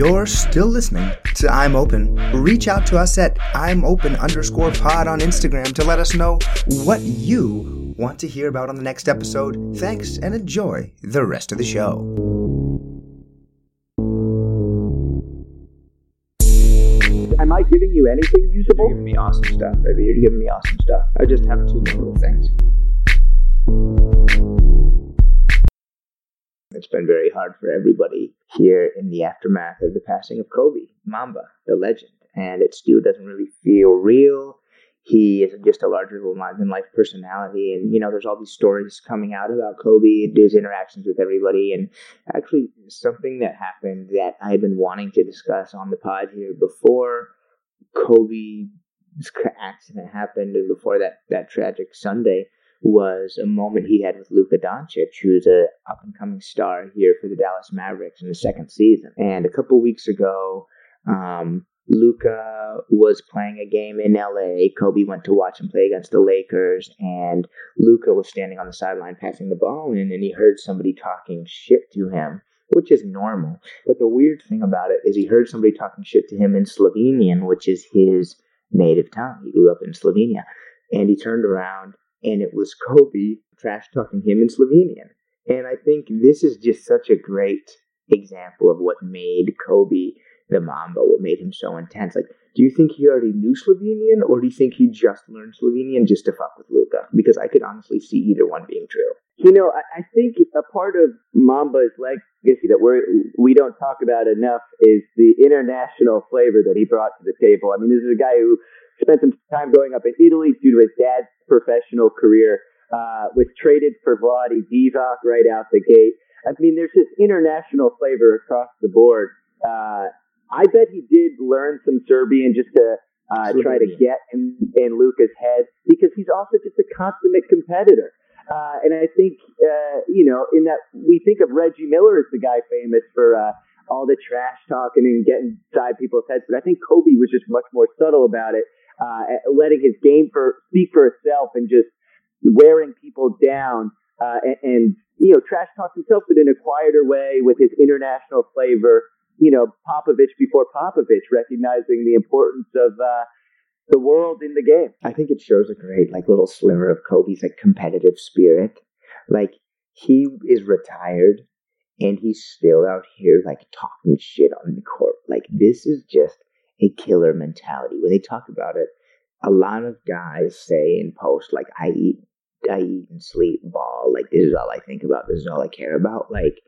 You're still listening to I'm Open. Reach out to us at I'm Open underscore pod on Instagram to let us know what you want to hear about on the next episode. Thanks and enjoy the rest of the show. Am I giving you anything usable? You're giving me awesome stuff, baby. You're giving me awesome stuff. I just have two more little things. Hard for everybody here in the aftermath of the passing of Kobe, Mamba, the legend. And it still doesn't really feel real. He is just a larger than life personality. And, you know, there's all these stories coming out about Kobe and his interactions with everybody. And actually, something that happened that I had been wanting to discuss on the pod here before Kobe's accident happened and before that, that tragic Sunday was a moment he had with Luka Doncic, who's a up and coming star here for the Dallas Mavericks in the second season. And a couple weeks ago, um, Luka was playing a game in LA. Kobe went to watch him play against the Lakers, and Luka was standing on the sideline passing the ball in, and he heard somebody talking shit to him, which is normal. But the weird thing about it is he heard somebody talking shit to him in Slovenian, which is his native tongue. He grew up in Slovenia. And he turned around, and it was Kobe trash talking him in Slovenian. And I think this is just such a great example of what made Kobe the Mamba, what made him so intense. Like, do you think he already knew Slovenian, or do you think he just learned Slovenian just to fuck with Luka? Because I could honestly see either one being true. You know, I, I think a part of Mamba's legacy that we're, we don't talk about enough is the international flavor that he brought to the table. I mean, this is a guy who spent some time growing up in Italy due to his dad's professional career, uh, was traded for Vlade Divac right out the gate. I mean, there's this international flavor across the board. Uh, I bet he did learn some Serbian just to uh, try to get in, in Luka's head because he's also just a consummate competitor. Uh, and I think, uh, you know, in that we think of Reggie Miller as the guy famous for uh, all the trash talking and getting inside people's heads. But I think Kobe was just much more subtle about it, uh, letting his game for speak for itself and just wearing people down. Uh, and, and, you know, trash talks himself, but in a quieter way with his international flavor. You know, Popovich before Popovich, recognizing the importance of uh, the world in the game. I think it shows a great like little sliver of Kobe's like competitive spirit. Like he is retired and he's still out here like talking shit on the court. Like this is just a killer mentality. When they talk about it, a lot of guys say in post like I eat I eat and sleep ball. Like this is all I think about. This is all I care about. Like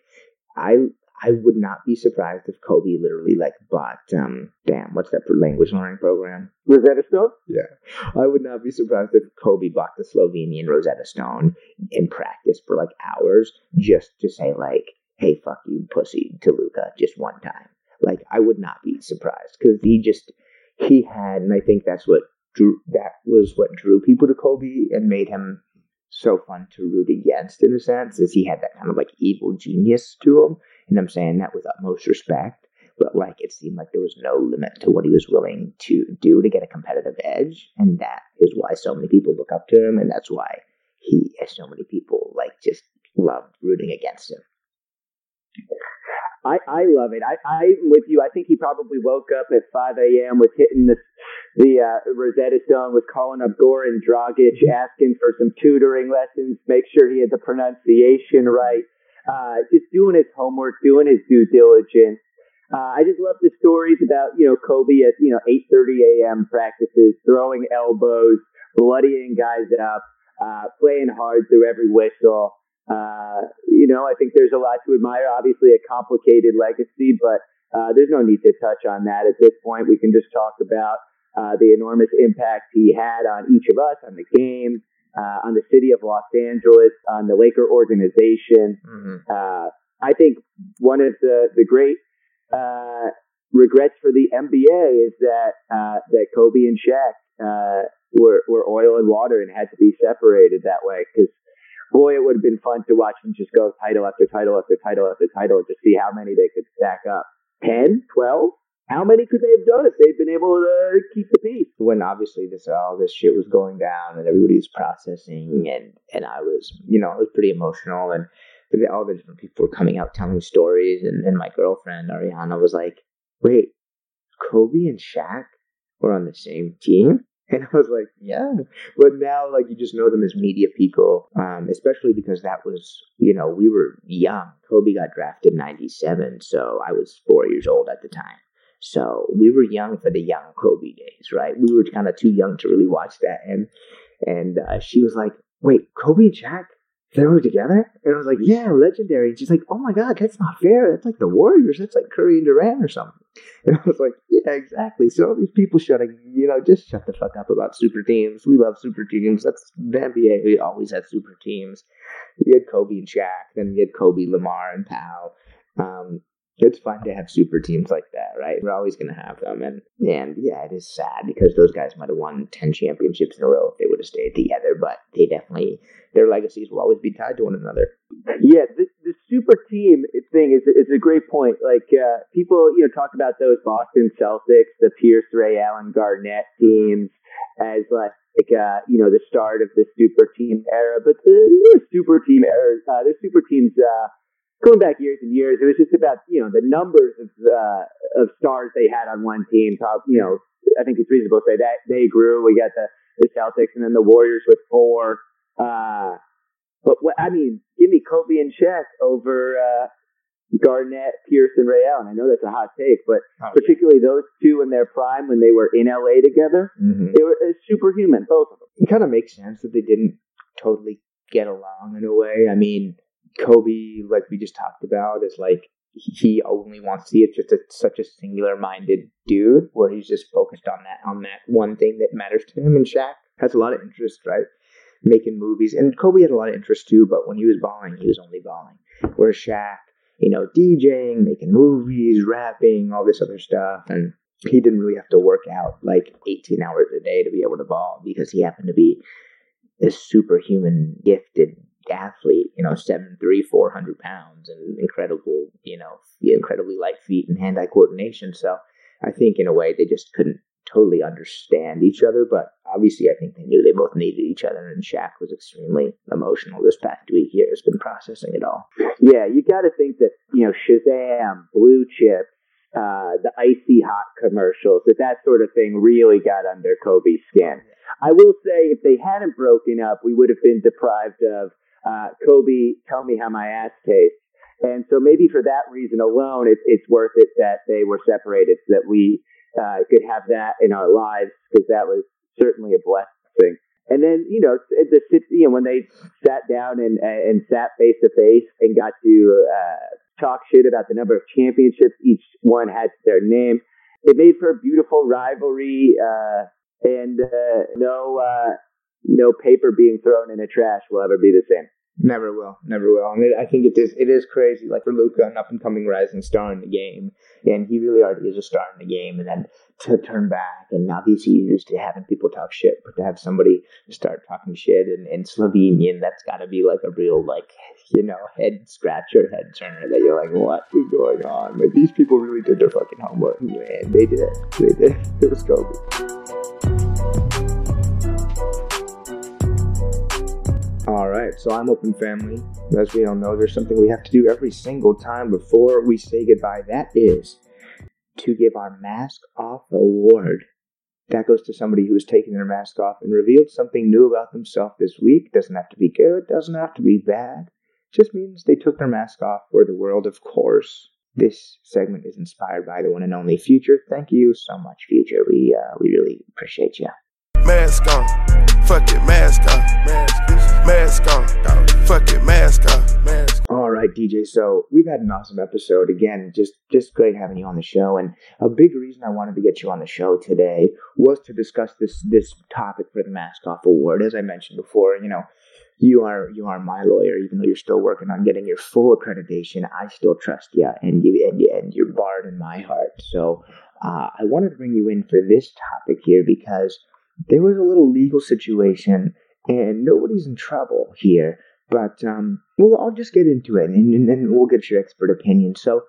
I I would not be surprised if Kobe literally like bought um damn what's that for language learning program Rosetta Stone. Yeah, I would not be surprised if Kobe bought the Slovenian Rosetta Stone and practiced for like hours just to say like, "Hey, fuck you, pussy," to Luka just one time. Like I would not be surprised because he just he had, and I think that's what drew that was what drew people to Kobe and made him so fun to root against in a sense, is he had that kind of like evil genius to him and I'm saying that with utmost respect, but like it seemed like there was no limit to what he was willing to do to get a competitive edge. And that is why so many people look up to him. And that's why he, has so many people like just loved rooting against him. I, I love it. I, I'm with you. I think he probably woke up at 5 a.m. was hitting the, the uh, Rosetta Stone, was calling up Goran Dragic, asking for some tutoring lessons, make sure he had the pronunciation right uh, just doing his homework, doing his due diligence. Uh, I just love the stories about you know Kobe at you know 8:30 a.m. practices, throwing elbows, bloodying guys up, uh, playing hard through every whistle. Uh, you know, I think there's a lot to admire. Obviously, a complicated legacy, but uh, there's no need to touch on that at this point. We can just talk about uh, the enormous impact he had on each of us, on the game, uh, on the city of Los Angeles, on the Laker organization. Mm-hmm. Uh, I think one of the the great uh, regrets for the NBA is that uh, that Kobe and Shaq uh, were were oil and water and had to be separated that way because. Boy, it would have been fun to watch them just go title after title after title after title and just see how many they could stack up. 10, 12? how many could they have done if they'd been able to keep the peace? When obviously this all this shit was going down and everybody was processing and and I was you know it was pretty emotional and all the different people were coming out telling stories and, and my girlfriend Ariana was like, wait, Kobe and Shaq were on the same team. And I was like, yeah. But now, like, you just know them as media people, um, especially because that was, you know, we were young. Kobe got drafted in 97, so I was four years old at the time. So we were young for the young Kobe days, right? We were kind of too young to really watch that. And and uh, she was like, "Wait, Kobe and Shaq, they were together?" And I was like, "Yeah, legendary." And she's like, "Oh my god, that's not fair. That's like the Warriors. That's like Curry and Durant or something." And I was like, "Yeah, exactly." So all these people shutting, you know, just shut the fuck up about super teams. We love super teams. That's the NBA. We always had super teams. We had Kobe and Shaq, then we had Kobe, Lamar, and Pau. Um, it's fun to have super teams like that, right? We're always going to have them, and and yeah, it is sad because those guys might have won ten championships in a row if they would have stayed together, but they definitely their legacies will always be tied to one another. Yeah, the, the super team thing is is a great point. Like uh, people, you know, talk about those Boston Celtics, the Pierce, Ray Allen, Garnett teams as like like uh, you know the start of the super team era, but the, the super team era, uh, the super teams. Uh, going back years and years, it was just about you know the numbers of uh, of stars they had on one team. Probably, you know, I think it's reasonable to say that they grew. We got the the Celtics and then the Warriors with four. Uh, but what, I mean, give me Kobe and Shaq over uh, Garnett, Pierce, and Ray Allen. I know that's a hot take, but oh, particularly yeah. those two in their prime when they were in LA together, mm-hmm. they were uh, superhuman, both of them. It kind of makes sense that they didn't totally get along in a way. I mean, Kobe, like we just talked about, is like he only wants to see it just a, such a singular minded dude where he's just focused on that on that one thing that matters to him. And Shaq has a lot of interest, right? Making movies. And Kobe had a lot of interest too, but when he was balling, he was only balling. Whereas Shaq, you know, DJing, making movies, rapping, all this other stuff. And he didn't really have to work out like 18 hours a day to be able to ball because he happened to be a superhuman gifted athlete, you know, seven three, four hundred pounds, and incredible, you know, incredibly light feet and hand-eye coordination. So I think in a way they just couldn't totally understand each other, but obviously I think they knew they both needed each other. And Shaq was extremely emotional this past week. He has been processing it all. Yeah, you got to think that you know Shazam, Blue Chip, uh, the icy hot commercials, that that sort of thing really got under Kobe's skin. I will say, if they hadn't broken up, we would have been deprived of uh, Kobe. Tell me how my ass tastes. And so maybe for that reason alone, it, it's worth it that they were separated so that we uh, could have that in our lives because that was certainly a blessing. And then, you know, the you know, when they sat down and and sat face to face and got to uh, talk shit about the number of championships each one had to their name, it made for a beautiful rivalry. Uh, and uh, no, uh, no paper being thrown in a trash will ever be the same. Never will, never will. And it, I think it is it is crazy. Like for Luka, an up and coming rising star in the game, and he really already is a star in the game. And then to turn back, and now he's used to having people talk shit, but to have somebody start talking shit in, in Slovenian, that's got to be like a real like you know head scratcher, head turner. That you're like, what is going on? Like these people really did their fucking homework, man. They did. it. They did. It was Kobe. Right, so I'm Open Family. As we all know, there's something we have to do every single time before we say goodbye. That is to give our Mask Off Award. That goes to somebody who has taken their mask off and revealed something new about themselves this week. Doesn't have to be good, doesn't have to be bad. Just means they took their mask off for the world, of course. This segment is inspired by the one and only Future. Thank you so much, Future. We uh, we really appreciate you. Mask on, fuck it, mask on, mask on, fuck it, mask on, mask. All right, DJ. So we've had an awesome episode again. Just just great having you on the show. And a big reason I wanted to get you on the show today was to discuss this this topic for the Mask Off Award. As I mentioned before, you know, you are you are my lawyer, even though you're still working on getting your full accreditation. I still trust you, and you and, and you're barred in my heart. So uh, I wanted to bring you in for this topic here because there was a little legal situation, and nobody's in trouble here. But um, well, I'll just get into it, and then we'll get your expert opinion. So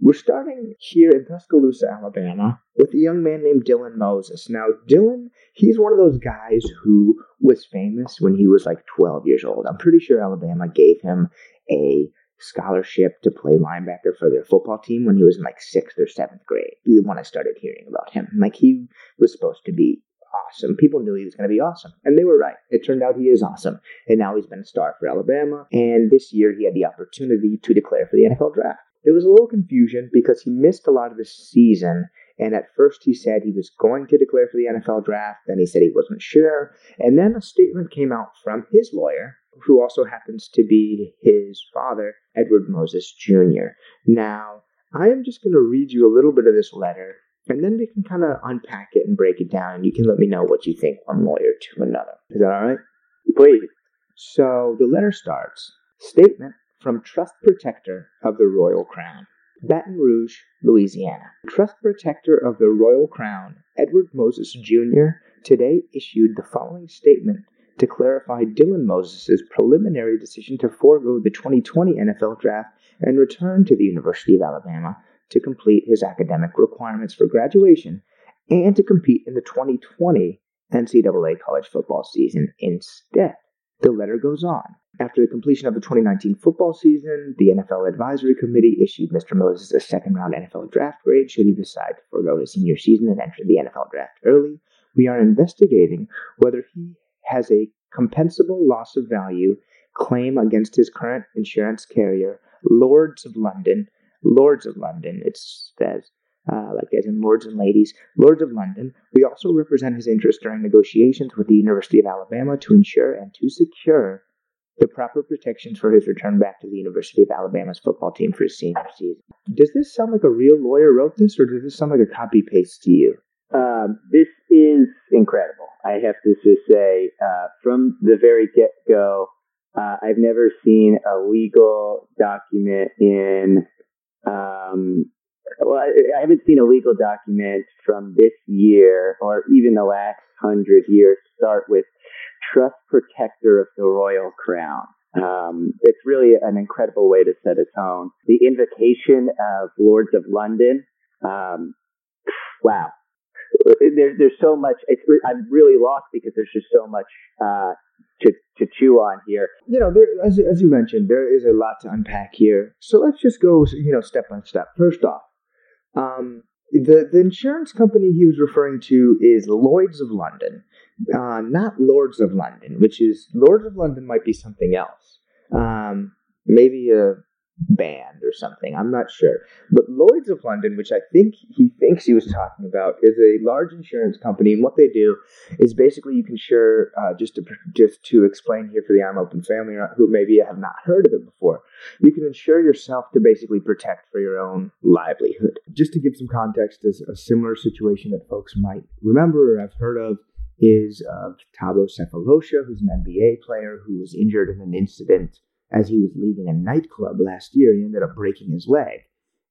we're starting here in Tuscaloosa, Alabama, with a young man named Dylan Moses. Now, Dylan, he's one of those guys who was famous when he was like 12 years old. I'm pretty sure Alabama gave him a scholarship to play linebacker for their football team when he was in like sixth or seventh grade. The one I started hearing about him. Like he was supposed to be awesome. People knew he was going to be awesome, and they were right. It turned out he is awesome, and now he's been a star for Alabama. And this year he had the opportunity to declare for the NFL draft. There was a little confusion because he missed a lot of the season. And at first he said he was going to declare for the NFL draft. Then he said he wasn't sure. And then a statement came out from his lawyer, who also happens to be his father, Edward Moses Jr. Now, I am just going to read you a little bit of this letter and then we can kind of unpack it and break it down. And you can let me know what you think one lawyer to another. Is that all right? Please. So the letter starts Statement from Trust Protector of the Royal Crown. Baton Rouge, Louisiana. Trust Protector of the Royal Crown, Edward Moses Jr., today issued the following statement to clarify Dylan Moses' preliminary decision to forego the 2020 NFL Draft and return to the University of Alabama to complete his academic requirements for graduation and to compete in the 2020 NCAA college football season instead. The letter goes on. After the completion of the 2019 football season, the NFL Advisory Committee issued Mr. Moses a second round NFL draft grade should he decide to forego his senior season and enter the NFL draft early. We are investigating whether he has a compensable loss of value claim against his current insurance carrier, Lords of London, Lords of London, it says, uh, like as in Lords and Ladies, Lords of London. We also represent his interests during negotiations with the University of Alabama to ensure and to secure the proper protections for his return back to the University of Alabama's football team for his senior season. Does this sound like a real lawyer wrote this, or does this sound like a copy paste to you? Um, this is incredible. I have to just say, uh, from the very get go, uh, I've never seen a legal document in um, well, I, I haven't seen a legal document from this year or even the last hundred years start with trust protector of the royal crown. Um, it's really an incredible way to set a tone. The invocation of Lords of London. Um, wow. There, there's so much. I'm really lost because there's just so much uh, to, to chew on here. You know, there, as, as you mentioned, there is a lot to unpack here. So let's just go, you know, step by step. First off, um, the the insurance company he was referring to is Lloyd's of London, uh, not Lords of London, which is Lords of London might be something else. Um, maybe a band or something. I'm not sure. But Lloyd's of London, which I think he thinks he was talking about, is a large insurance company, and what they do is basically you can insure uh, just to just to explain here for the I'm Open family who maybe have not heard of it before. You can insure yourself to basically protect for your own livelihood. Just to give some context, is a similar situation that folks might remember or have heard of is of Thabo Sefolosha, who's an NBA player who was injured in an incident as he was leaving a nightclub last year, he ended up breaking his leg.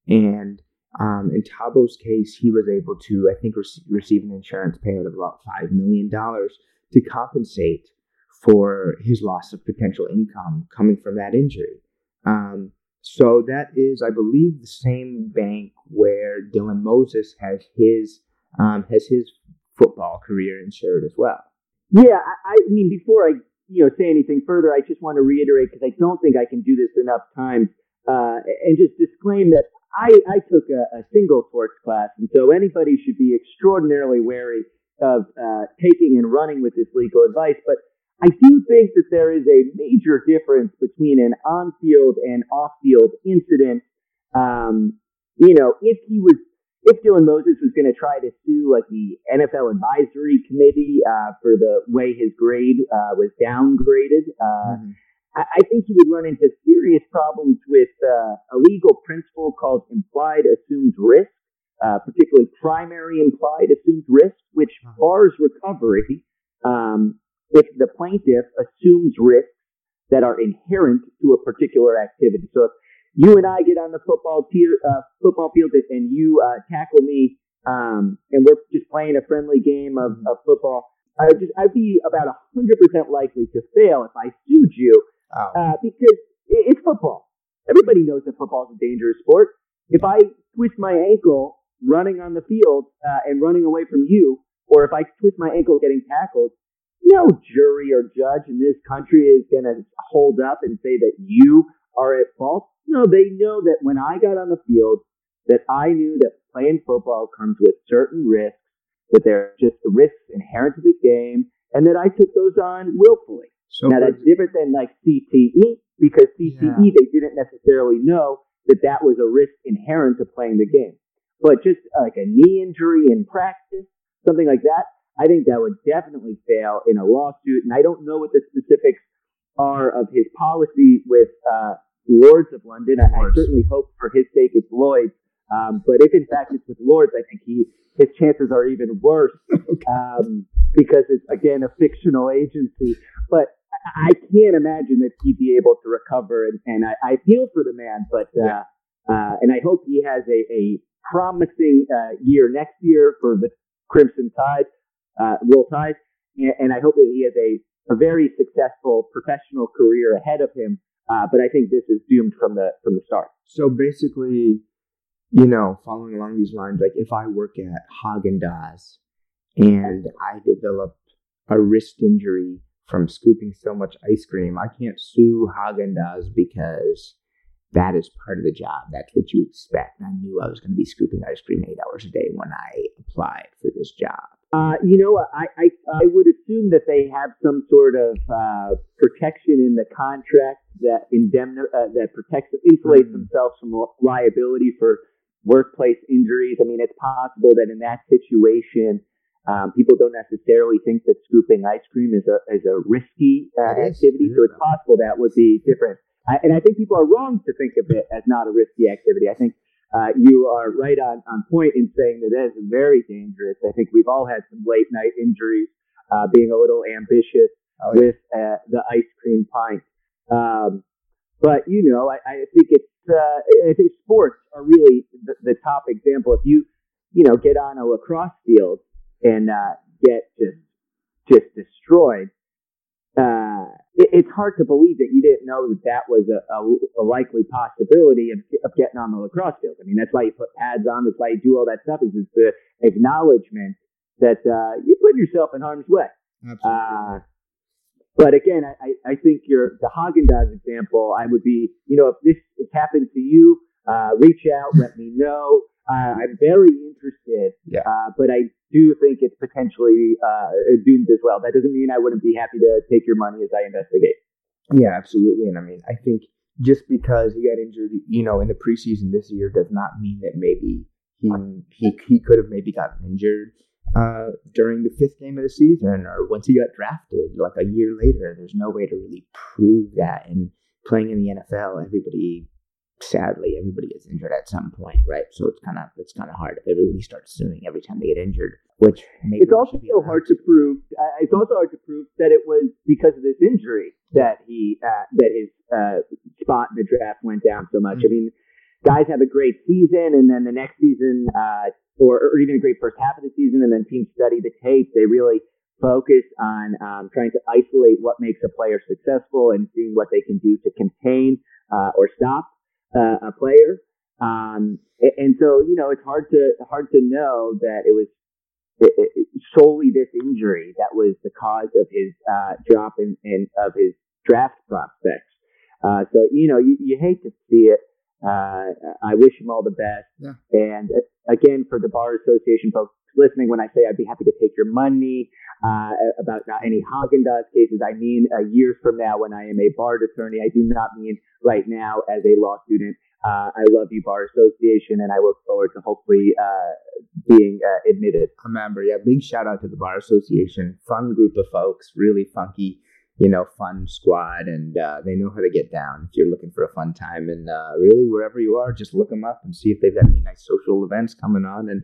And um, in Thabo's case, he was able to, I think, rec- receive an insurance payout of about $5 million to compensate for his loss of potential income coming from that injury. Um, so that is, I believe, the same bank where Dylan Moses has his um, has his football career insured as well. Yeah, I, I mean, before I you know, say anything further, I just want to reiterate because I don't think I can do this enough times, uh, and just disclaim that I, I took a, a, single torts class, and so anybody should be extraordinarily wary of uh, taking and running with this legal advice. But I do think that there is a major difference between an on-field and off-field incident. Um, you know, if he was if Dylan Moses was going to try to sue like the NFL advisory committee uh, for the way his grade uh, was downgraded, uh, mm-hmm. I, I, think he would run into serious problems with uh, a legal principle called implied assumed risk, uh, particularly primary implied assumed risk, which mm-hmm. bars recovery um, if the plaintiff assumes risks that are inherent to a particular activity. So if you and I get on the football tier, uh, football field and you uh, tackle me, um, and we're just playing a friendly game of, of football, I would just I'd be about hundred percent likely to fail if I sued you oh. uh, because it's football. Everybody knows that football is a dangerous sport. If I twist my ankle running on the field uh, and running away from you, or if I twist my ankle getting tackled, no jury or judge in this country is going to hold up and say that you are at fault. No, they know that when I got on the field, that I knew that playing football comes with certain risks, that there are just the risks inherent to the game, and that I took those on willfully. So now that's different than like CTE because CTE yeah. they didn't necessarily know that that was a risk inherent to playing the game. But just like a knee injury in practice, something like that, I think that would definitely fail in a lawsuit. And I don't know what the specifics are of his policy with uh, Lords of London. I, I, certainly hope for his sake it's Lloyd's. Um, but if in fact it's with Lords, I think he his chances are even worse um, because it's again a fictional agency. But I can't imagine that he'd be able to recover, and, and I, I feel for the man. But uh, yeah. uh, and I hope he has a, a promising uh, year next year for the Crimson Tide, uh, Roll Tide, and, and I hope that he has a, a very successful professional career ahead of him uh, but I think this is doomed from the from the start. So basically, you know, following along these lines, like if I work at Haagen Dazs and I develop a wrist injury from scooping so much ice cream, I can't sue Haagen Dazs because that is part of the job. That's what you expect. I knew I was going to be scooping ice cream eight hours a day when I applied for this job. Uh, you know, I, I, I would assume that they have some sort of uh, protection in the contract that indemn- uh, that protects insulates mm-hmm. themselves from liability for workplace injuries. I mean, it's possible that in that situation, um, people don't necessarily think that scooping ice cream is a is a risky uh, activity. So it's possible that would be different. and I think people are wrong to think of it as not a risky activity. I think uh, you are right on, on point in saying that that is very dangerous. I think we've all had some late night injuries, uh, being a little ambitious oh, yeah. with uh, the ice cream pint. Um, but you know, I, I think it's uh, I think sports are really the, the, top example. If you you know get on a lacrosse field and uh, get just just destroyed, uh, it, it's hard to believe that you didn't know that that was a, a, a likely possibility of, of getting on the lacrosse field. I mean, that's why you put pads on. That's why you do all that stuff. Is it's the acknowledgement that uh, you're putting yourself in harm's way. Uh, but again, I, I think your the Haagen Dazs example, I would be, you know, if this has happened to you, uh, reach out, let me know. Uh, I'm very interested, Yeah. uh, but I do think it's potentially uh, doomed as well. That doesn't mean I wouldn't be happy to take your money as I investigate. Yeah, absolutely. And I mean, I think just because he got injured, you know, in the preseason this year does not mean that maybe he he he could have maybe gotten injured uh, during the fifth game of the season or once he got drafted, like a year later. There's no way to really prove that. And playing in the NFL, everybody sadly everybody gets injured at some point, right? So it's kind of it's kind of hard if everybody starts suing every time they get injured, which It's also so hard to prove. Uh, it's also hard to prove that it was because of this injury that he uh, that his uh, spot in the draft went down so much. I mean, guys have a great season, and then the next season, uh, or, or even a great first half of the season, and then teams study the tape. They really focus on um, trying to isolate what makes a player successful and seeing what they can do to contain uh, or stop uh, a player. Um, and so, you know, it's hard to hard to know that it was solely this injury that was the cause of his uh, drop in of his draft prospects. Uh, so you know you, you hate to see it. Uh, I wish him all the best. Yeah. And uh, again, for the bar association folks listening, when I say I'd be happy to take your money uh, about uh, any Haagen Dazs cases, I mean uh, years from now when I am a barred attorney. I do not mean right now as a law student. Uh, I love you, Bar Association, and I look forward to hopefully uh, being uh, admitted. a member. Yeah, big shout out to the Bar Association. Fun group of folks, really funky, you know, fun squad, and uh, they know how to get down if you're looking for a fun time. And uh, really, wherever you are, just look them up and see if they've got any nice social events coming on. And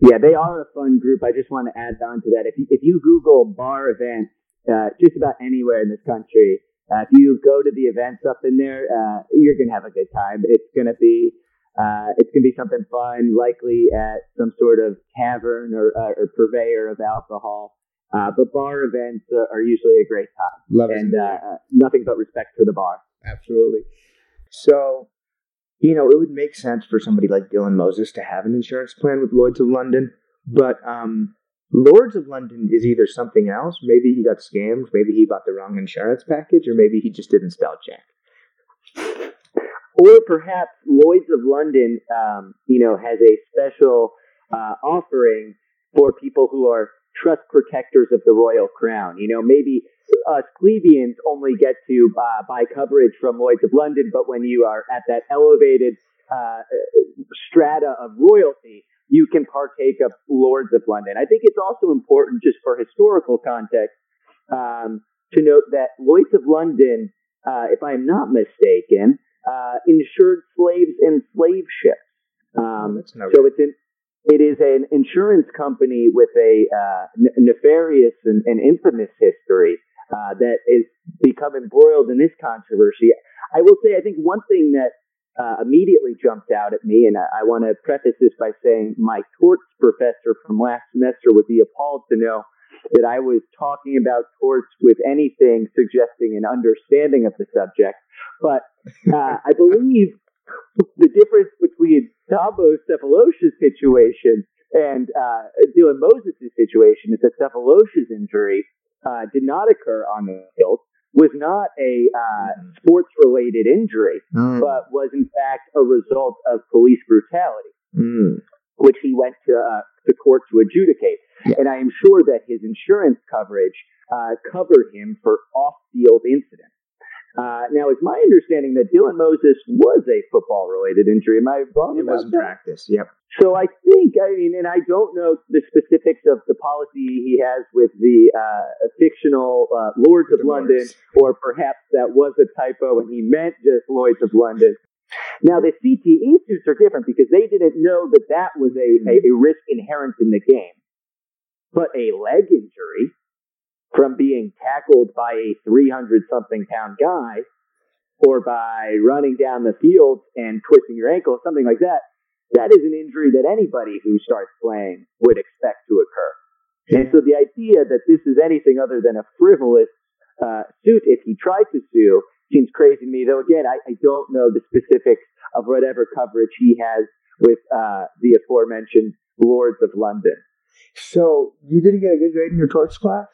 Yeah, they are a fun group. I just want to add on to that. If you, if you Google bar events, uh, just about anywhere in this country, uh, if you go to the events up in there, uh, you're gonna have a good time. It's gonna be uh, it's gonna be something fun, likely at some sort of tavern or or purveyor of alcohol. Uh, but bar events are, are usually a great time, love it. and uh, uh, nothing but respect for the bar. Absolutely. So, you know, it would make sense for somebody like Dylan Moses to have an insurance plan with Lloyd's of London, but um, Lords of London is either something else. Maybe he got scammed. Maybe he bought the wrong insurance package, or maybe he just didn't spell check. or perhaps Lloyd's of London, um, you know, has a special uh, offering for people who are trust protectors of the royal crown. You know, maybe us plebeians only get to uh, buy coverage from Lloyd's of London, but when you are at that elevated uh, strata of royalty, you can partake of Lords of London. I think it's also important, just for historical context, um, to note that Lloyd's of London, uh, if I am not mistaken, uh, insured slaves and slave ships. Um, that's no so it's an it is an insurance company with a uh, nefarious and, and infamous history uh, that is become embroiled in this controversy. I will say, I think one thing that uh, immediately jumped out at me, and I, I want to preface this by saying my torts professor from last semester would be appalled to know that I was talking about torts with anything suggesting an understanding of the subject. But uh, I believe the difference between Tombo Sefolosha's situation and uh, Dylan Moses' situation is that Sefolosha's injury uh, did not occur on the field, was not a uh, sports related injury, Mm, but was in fact a result of police brutality mm. which he went to uh, the court to adjudicate. Yeah. And I am sure that his insurance coverage uh, covered him for off-field incidents. Uh, now, it's my understanding that Dylan Moses was a football-related injury. Am I wrong? It was in practice. Yep. So I think, I mean, and I don't know the specifics of the policy he has with the uh, fictional uh, Lords of London, Lords. or perhaps that was a typo and he meant just Lloyd's of London. Now the CTE suits are different because they didn't know that that was a, a, a risk inherent in the game, but a leg injury from being tackled by a 300 something pound guy or by running down the field and twisting your ankle, something like that, that is an injury that anybody who starts playing would expect to occur. And so the idea that this is anything other than a frivolous uh, suit if he tried to sue seems crazy to me. Though again, I, I don't know the specifics of whatever coverage he has with uh, the aforementioned Lords of London. So you didn't get a good grade in your torts class?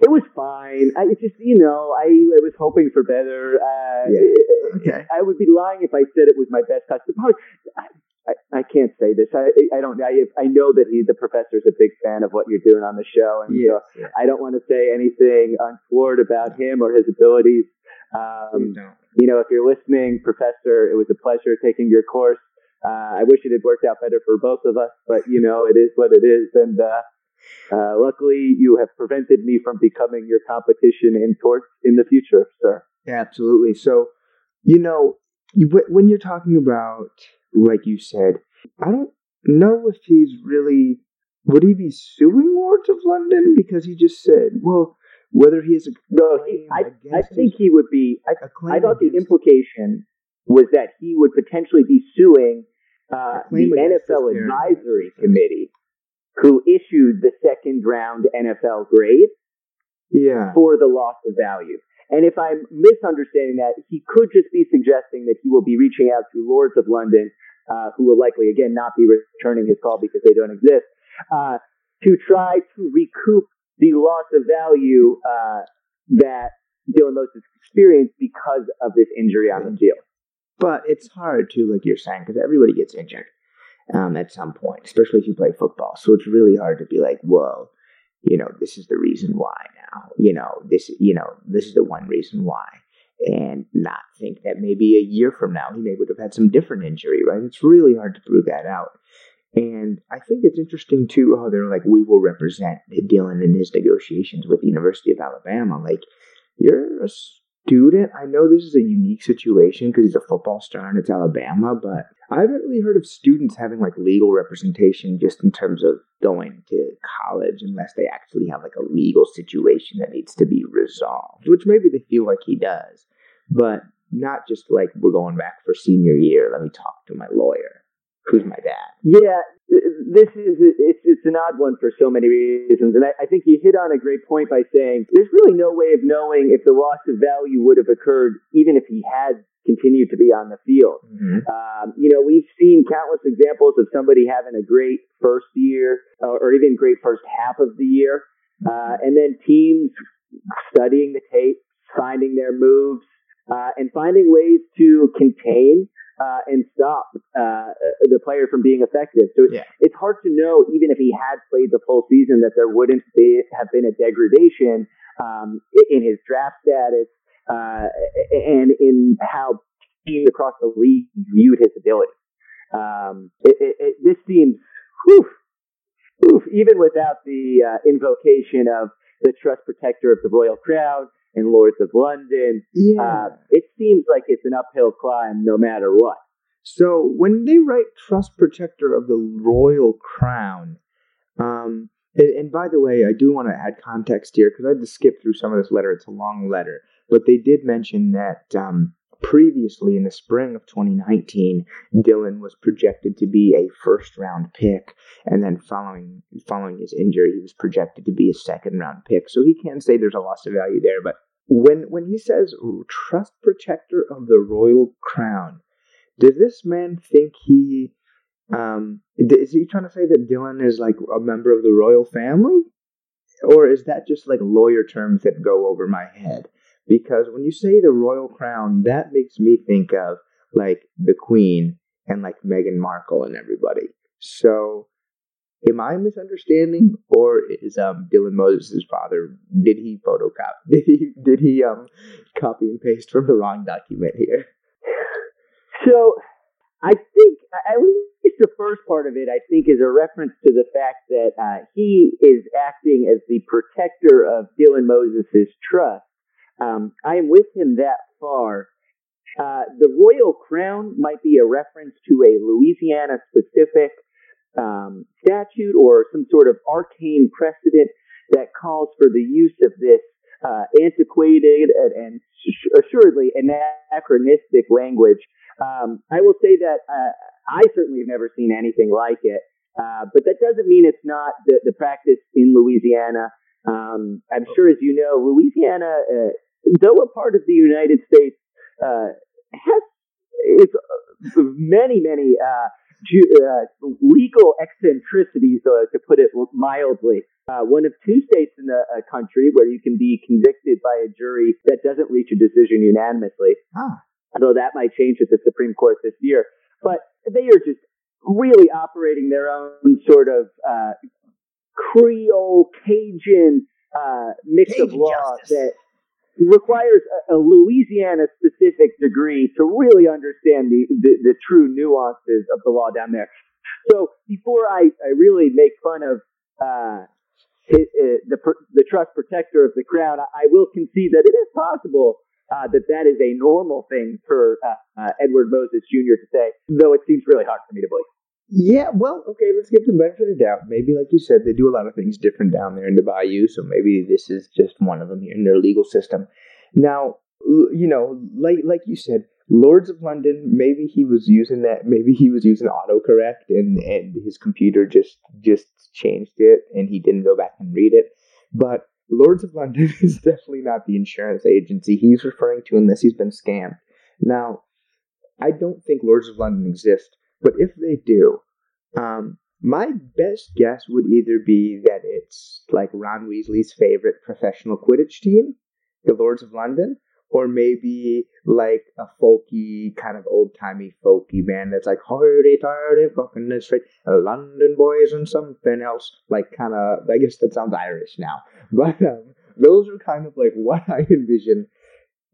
It was fine. I it just, you know, I, I was hoping for better. Uh, Yeah. Okay. I would be lying if I said it was my best class. Probably, I, I, I can't say this. I, I don't. I, I know that he, the professor's a big fan of what you're doing on the show, and so Yes. I don't want to say anything untoward about him or his abilities. Um, don't. you know, if you're listening, Professor, it was a pleasure taking your course. Uh, I wish it had worked out better for both of us, but you know, it is what it is. And uh, uh, luckily, you have prevented me from becoming your competition in torts in the future, sir. Yeah, absolutely. So, you know, when you're talking about, like you said, I don't know if he's really. Would he be suing Lords of London because he just said, well, whether he is a No, he, I, I think he would be. I, I thought the implication was that he would potentially be suing uh, the NFL. Advisory Committee, who issued the second round NFL grade. Yeah. for the loss of value. And if I'm misunderstanding that, he could just be suggesting that he will be reaching out to Lords of London, uh, who will likely again not be returning his call because they don't exist, uh, to try to recoup the loss of value uh, that Dylan Moses experienced because of this injury on the field. But it's hard too, like you're saying, because everybody gets injured um, at some point, especially if you play football. So it's really hard to be like, whoa, you know, this is the reason why now. You know, this, you know, this is the one reason why, and not think that maybe a year from now he may would have had some different injury. Right? It's really hard to prove that out. And I think it's interesting too how they're like, we will represent Dylan in his negotiations with the University of Alabama. Like, you're a student. I know this is a unique situation because he's a football star and it's Alabama, but I haven't really heard of students having like legal representation just in terms of going to college unless they actually have like a legal situation that needs to be resolved, which maybe they feel like he does, but not just like we're going back for senior year. Let me talk to my lawyer, who's my dad. Yeah, this is it's it's an odd one for so many reasons, and I, I think you hit on a great point by saying there's really no way of knowing if the loss of value would have occurred even if he had continued to be on the field. Um, you know, we've seen countless examples of somebody having a great first year or, or even great first half of the year, uh, and then teams studying the tape, finding their moves, uh, and finding ways to contain uh, and stop uh, the player from being effective. So Yeah. it's hard to know, even if he had played the full season, that there wouldn't be, have been a degradation um, in his draft status uh, and in how teams across the league viewed his ability. Um, it, it, it, this seems, whew, whew, even without the uh, invocation of the trust protector of the royal crown and lords of London, Yeah. uh, it seems like it's an uphill climb no matter what. So when they write trust protector of the royal crown, um, and, and by the way, I do want to add context here because I had to skip through some of this letter. It's a long letter, but they did mention that um, previously in the spring of 2019, Dylan was projected to be a first round pick, and then following following his injury, he was projected to be a second round pick. So he can say there's a loss of value there, but when when he says trust protector of the royal crown does this man think he um is he trying to say that dylan is like a member of the royal family? Or is that just like lawyer terms that go over my head? Because when you say the royal crown that makes me think of like the queen and like meghan markle and everybody. So am i misunderstanding or is um dylan moses' father did he photocopy did he did he um copy and paste from the wrong document here So I think, at least the first part of it, I think is a reference to the fact that uh, he is acting as the protector of Dylan Moses' trust. Um, I am with him that far. Uh, the royal crown might be a reference to a Louisiana specific um, statute or some sort of arcane precedent that calls for the use of this uh, antiquated and, and assuredly anachronistic language um, I will say that uh, I certainly have never seen anything like it, uh, but that doesn't mean it's not the, the practice in Louisiana. Um, I'm sure, as you know, Louisiana, uh, though a part of the United States, uh, has is many, many uh, ju- uh, legal eccentricities, uh, to put it mildly. Uh, one of two states in the uh, country where you can be convicted by a jury that doesn't reach a decision unanimously. Ah. Although that might change at the Supreme Court this year. But they are just really operating their own sort of uh, Creole Cajun uh, mix Cajun of law justice. that requires a, a Louisiana specific degree to really understand the, the, the true nuances of the law down there. So before I, I really make fun of uh, the the trust protector of the crown, I, I will concede that it is possible uh, that that is a normal thing for uh, uh, Edward Moses Jr. to say, though it seems really hard for me to believe. Yeah, well, okay, let's give the benefit of the doubt. Maybe, like you said, they do a lot of things different down there in the Bayou, so maybe this is just one of them here in their legal system. Now, you know, like like you said, Lords of London, maybe he was using that, maybe he was using autocorrect, and and his computer just just changed it, and he didn't go back and read it. But Lords of London is definitely not the insurance agency he's referring to, unless he's been scammed. Now, I don't think Lords of London exist. But if they do, um, my best guess would either be that it's like Ron Weasley's favorite professional Quidditch team, the Lords of London, or maybe like a folky, kind of old timey folky band that's like hardy tardy fucking this straight London boys and something else. Like kind of, I guess that sounds Irish now, but um, those are kind of like what I envision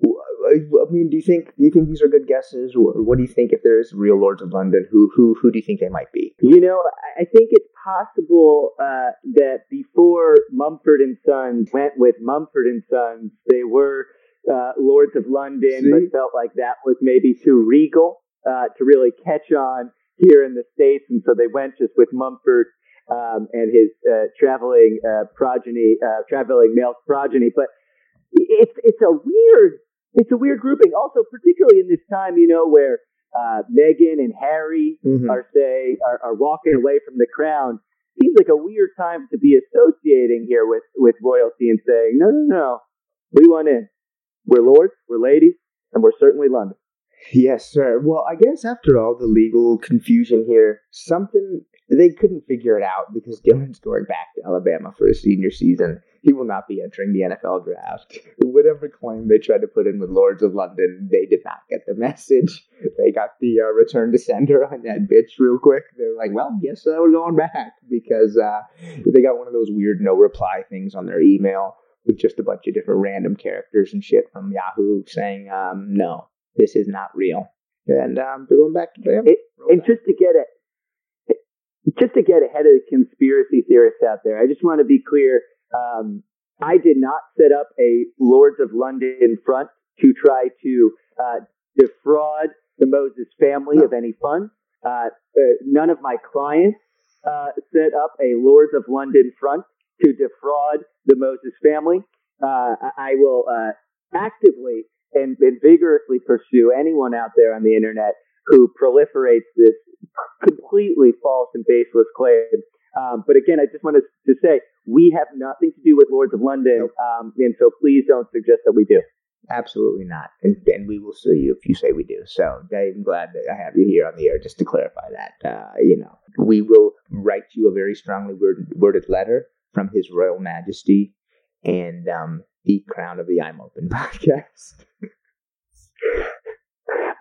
I I mean, do you think do you think these are good guesses, or what do you think if there is real Lords of London? Who who who do you think they might be? You know, I- I think it's possible uh, that before Mumford and Sons went with Mumford and Sons, they were uh, Lords of London, See? but felt like that was maybe too regal uh, to really catch on here in the states, and so they went just with Mumford um, and his uh, traveling uh, progeny, uh, traveling male progeny. But it's it's a weird it's a weird grouping. Also, particularly in this time, you know, where uh, Meghan and Harry Mhm. are say are, are walking away from the crown. Seems like a weird time to be associating here with with royalty and saying, no, no, no, we want in. We're lords, we're ladies, and we're certainly London. Yes, sir. Well, I guess after all the legal confusion here, something they couldn't figure it out because Dylan's going back to Alabama for his senior season. He will not be entering the NFL draft. Whatever claim they tried to put in with Lords of London, they did not get the message. They got the uh, return to sender on that bitch real quick. They're like, well, guess uh, we're going back because uh, they got one of those weird no reply things on their email with just a bunch of different random characters and shit from Yahoo saying, um, no, this is not real. And um, they're going back to them. It- And just to get it, just to get ahead of the conspiracy theorists out there, I just want to be clear. Um, I did not set up a Lords of London front to try to uh, defraud the Moses family of any funds. Uh, uh, none of my clients uh, set up a Lords of London front to defraud the Moses family. Uh, I will uh, actively and, and vigorously pursue anyone out there on the internet who proliferates this completely false and baseless claim. Um, but again, I just wanted to say we have nothing to do with Lords of London, um, and so please don't suggest that we do. Absolutely not. And, and we will sue you if you say we do. So I'm glad that I have you here on the air just to clarify that. Uh, you know, we will write you a very strongly worded, worded letter from His Royal Majesty and um, the Crown of the I'm Open podcast.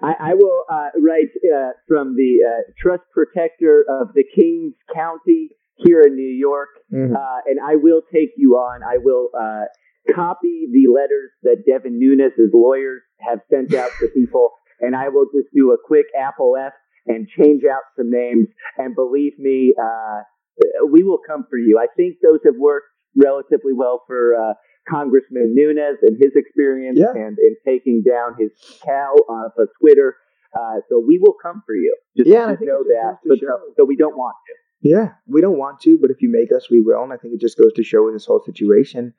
I, I will uh, write uh, from the uh, trust protector of the Kings County here in New York, Mhm. uh, and I will take you on. I will uh, copy the letters that Devin Nunes' lawyers have sent out to people, and I will just do a quick Apple F and change out some names. And believe me, uh, we will come for you. I think those have worked relatively well for uh, Congressman Nunes and his experience Yeah. and in taking down his cow off of Twitter. Uh, so we will come for you. Just, Yeah, just know that. But show- so we don't want to. Yeah, we don't want to, but if you make us, we will. And I think it just goes to show in this whole situation,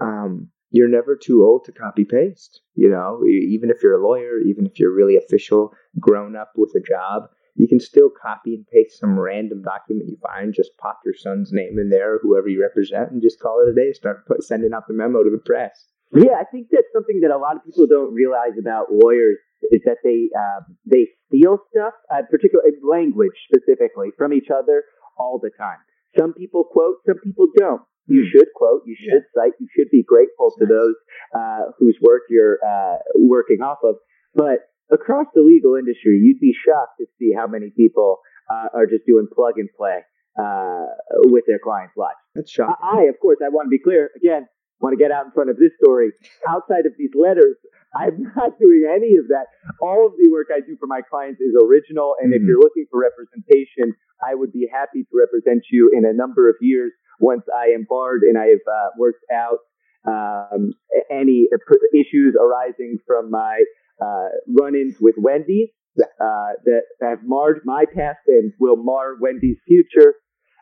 um, you're never too old to copy paste. You know, even if you're a lawyer, even if you're really official, grown up with a job, you can still copy and paste some random document you find. Just pop your son's name in there, whoever you represent, and just call it a day. Start put, sending out the memo to the press. Yeah, I think that's something that a lot of people don't realize about lawyers is that they uh, they steal stuff, uh, particularly language specifically, from each other all the time. Some people quote, some people don't. You Hmm. should quote, you should cite, you should be grateful to those uh, whose work you're uh, working off of. But across the legal industry, you'd be shocked to see how many people uh, are just doing plug and play uh, with their clients' lives. That's shocking. I, I, of course, I want to be clear again. Want to get out in front of this story. Outside of these letters, I'm not doing any of that. All of the work I do for my clients is original, and if Mhm. you're looking for representation, I would be happy to represent you in a number of years once I am barred and I have uh, worked out um, any issues arising from my uh, run-ins with Wendy's uh, that have marred my past and will mar Wendy's future.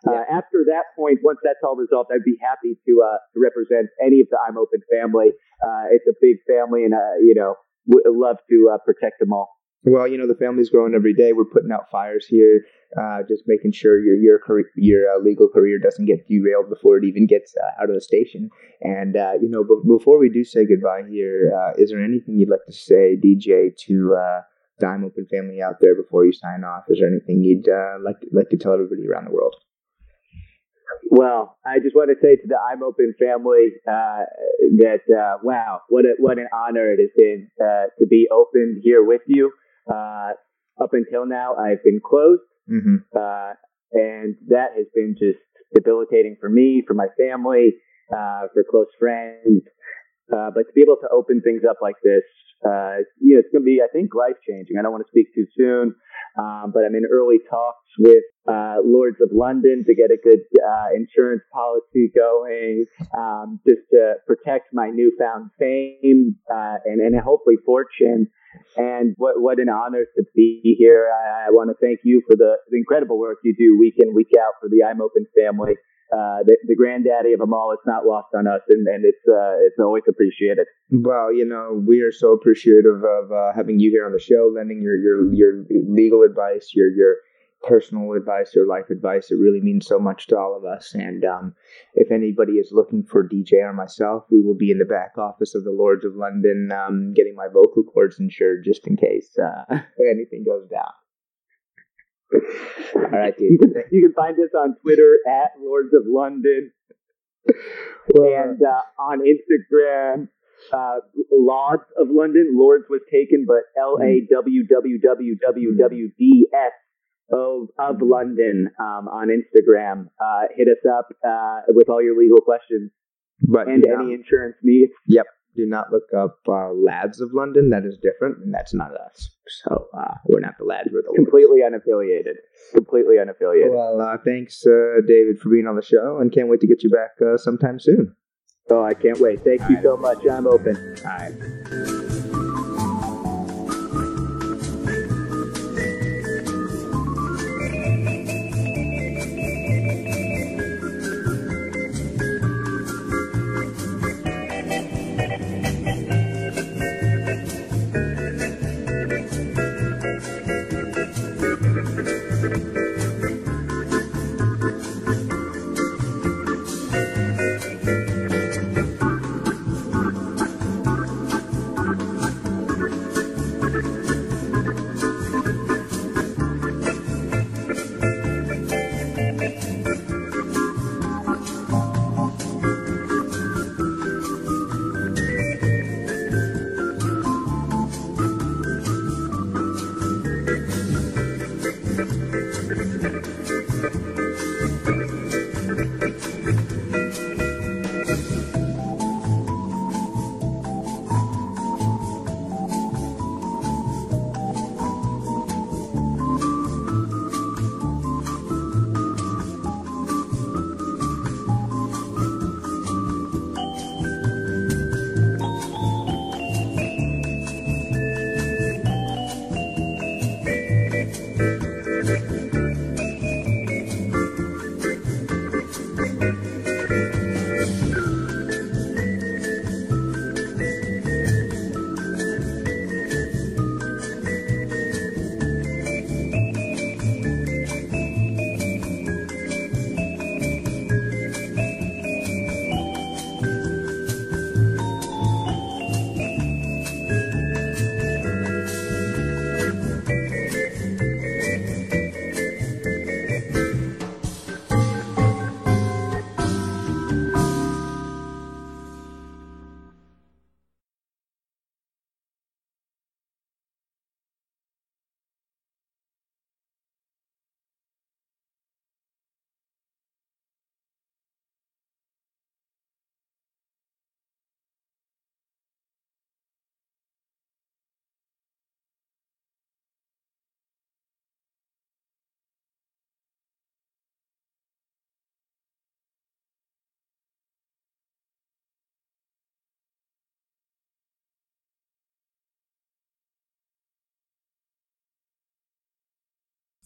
Uh, after that point, once that's all resolved, I'd be happy to uh, to represent any of the I'm Open family. Uh, it's a big family, and uh, you know, would love to uh, protect them all. Well, you know the family's growing every day. We're putting out fires here, uh, just making sure your your career, your uh, legal career doesn't get derailed before it even gets uh, out of the station. And uh, you know, b- before we do say goodbye here, uh, is there anything you'd like to say, DJ, to uh, I'm Open family out there before you sign off? Is there anything you'd like like to tell everybody around the world? Well, I just want to say to the I'm Open family uh, that uh, wow, what a, what an honor it has been uh, to be open here with you. Uh, up until now, I've been closed. Mm-hmm. uh, and that has been just debilitating for me, for my family, uh, for close friends. Uh, but to be able to open things up like this, uh, you know, it's going to be, I think, life changing. I don't want to speak too soon, um, but I'm in early talks with uh, Lords of London to get a good uh, insurance policy going, um, just to protect my newfound fame uh, and, and hopefully fortune. And what what an honor to be here. I, I want to thank you for the, the incredible work you do week in week out for the I'm Open family. Uh, the, the granddaddy of them all. It's not lost on us, and, and it's uh, it's always appreciated. Well, you know, we are so appreciative of uh, having you here on the show, lending your your your legal advice, your your personal advice, or life advice. It really means so much to all of us. And um, if anybody is looking for DJ or myself, we will be in the back office of the Lords of London, um, getting my vocal cords insured just in case uh, anything goes down. all right, You can you can find us on Twitter at Lords of London Well, and uh, on Instagram. Uh, Lords of London. Lords was taken, but L A W W W W W D S of of London um, on Instagram. Uh, hit us up uh, with all your legal questions but and any insurance needs. Yep. Do not look up uh, Lads of London. That is different, and that's not us. So uh, we're not the lads. We're the. Completely unaffiliated. Completely unaffiliated. Well, uh, thanks, uh, David, for being on the show, and can't wait to get you back uh, sometime soon. Oh, I can't wait. Thank you so much. I'm open. All right.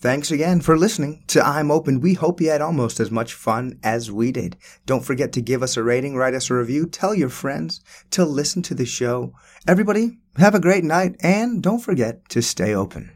Thanks again for listening to I'm Open. We hope you had almost as much fun as we did. Don't forget to give us a rating, write us a review, tell your friends to listen to the show. Everybody, have a great night, and don't forget to stay open.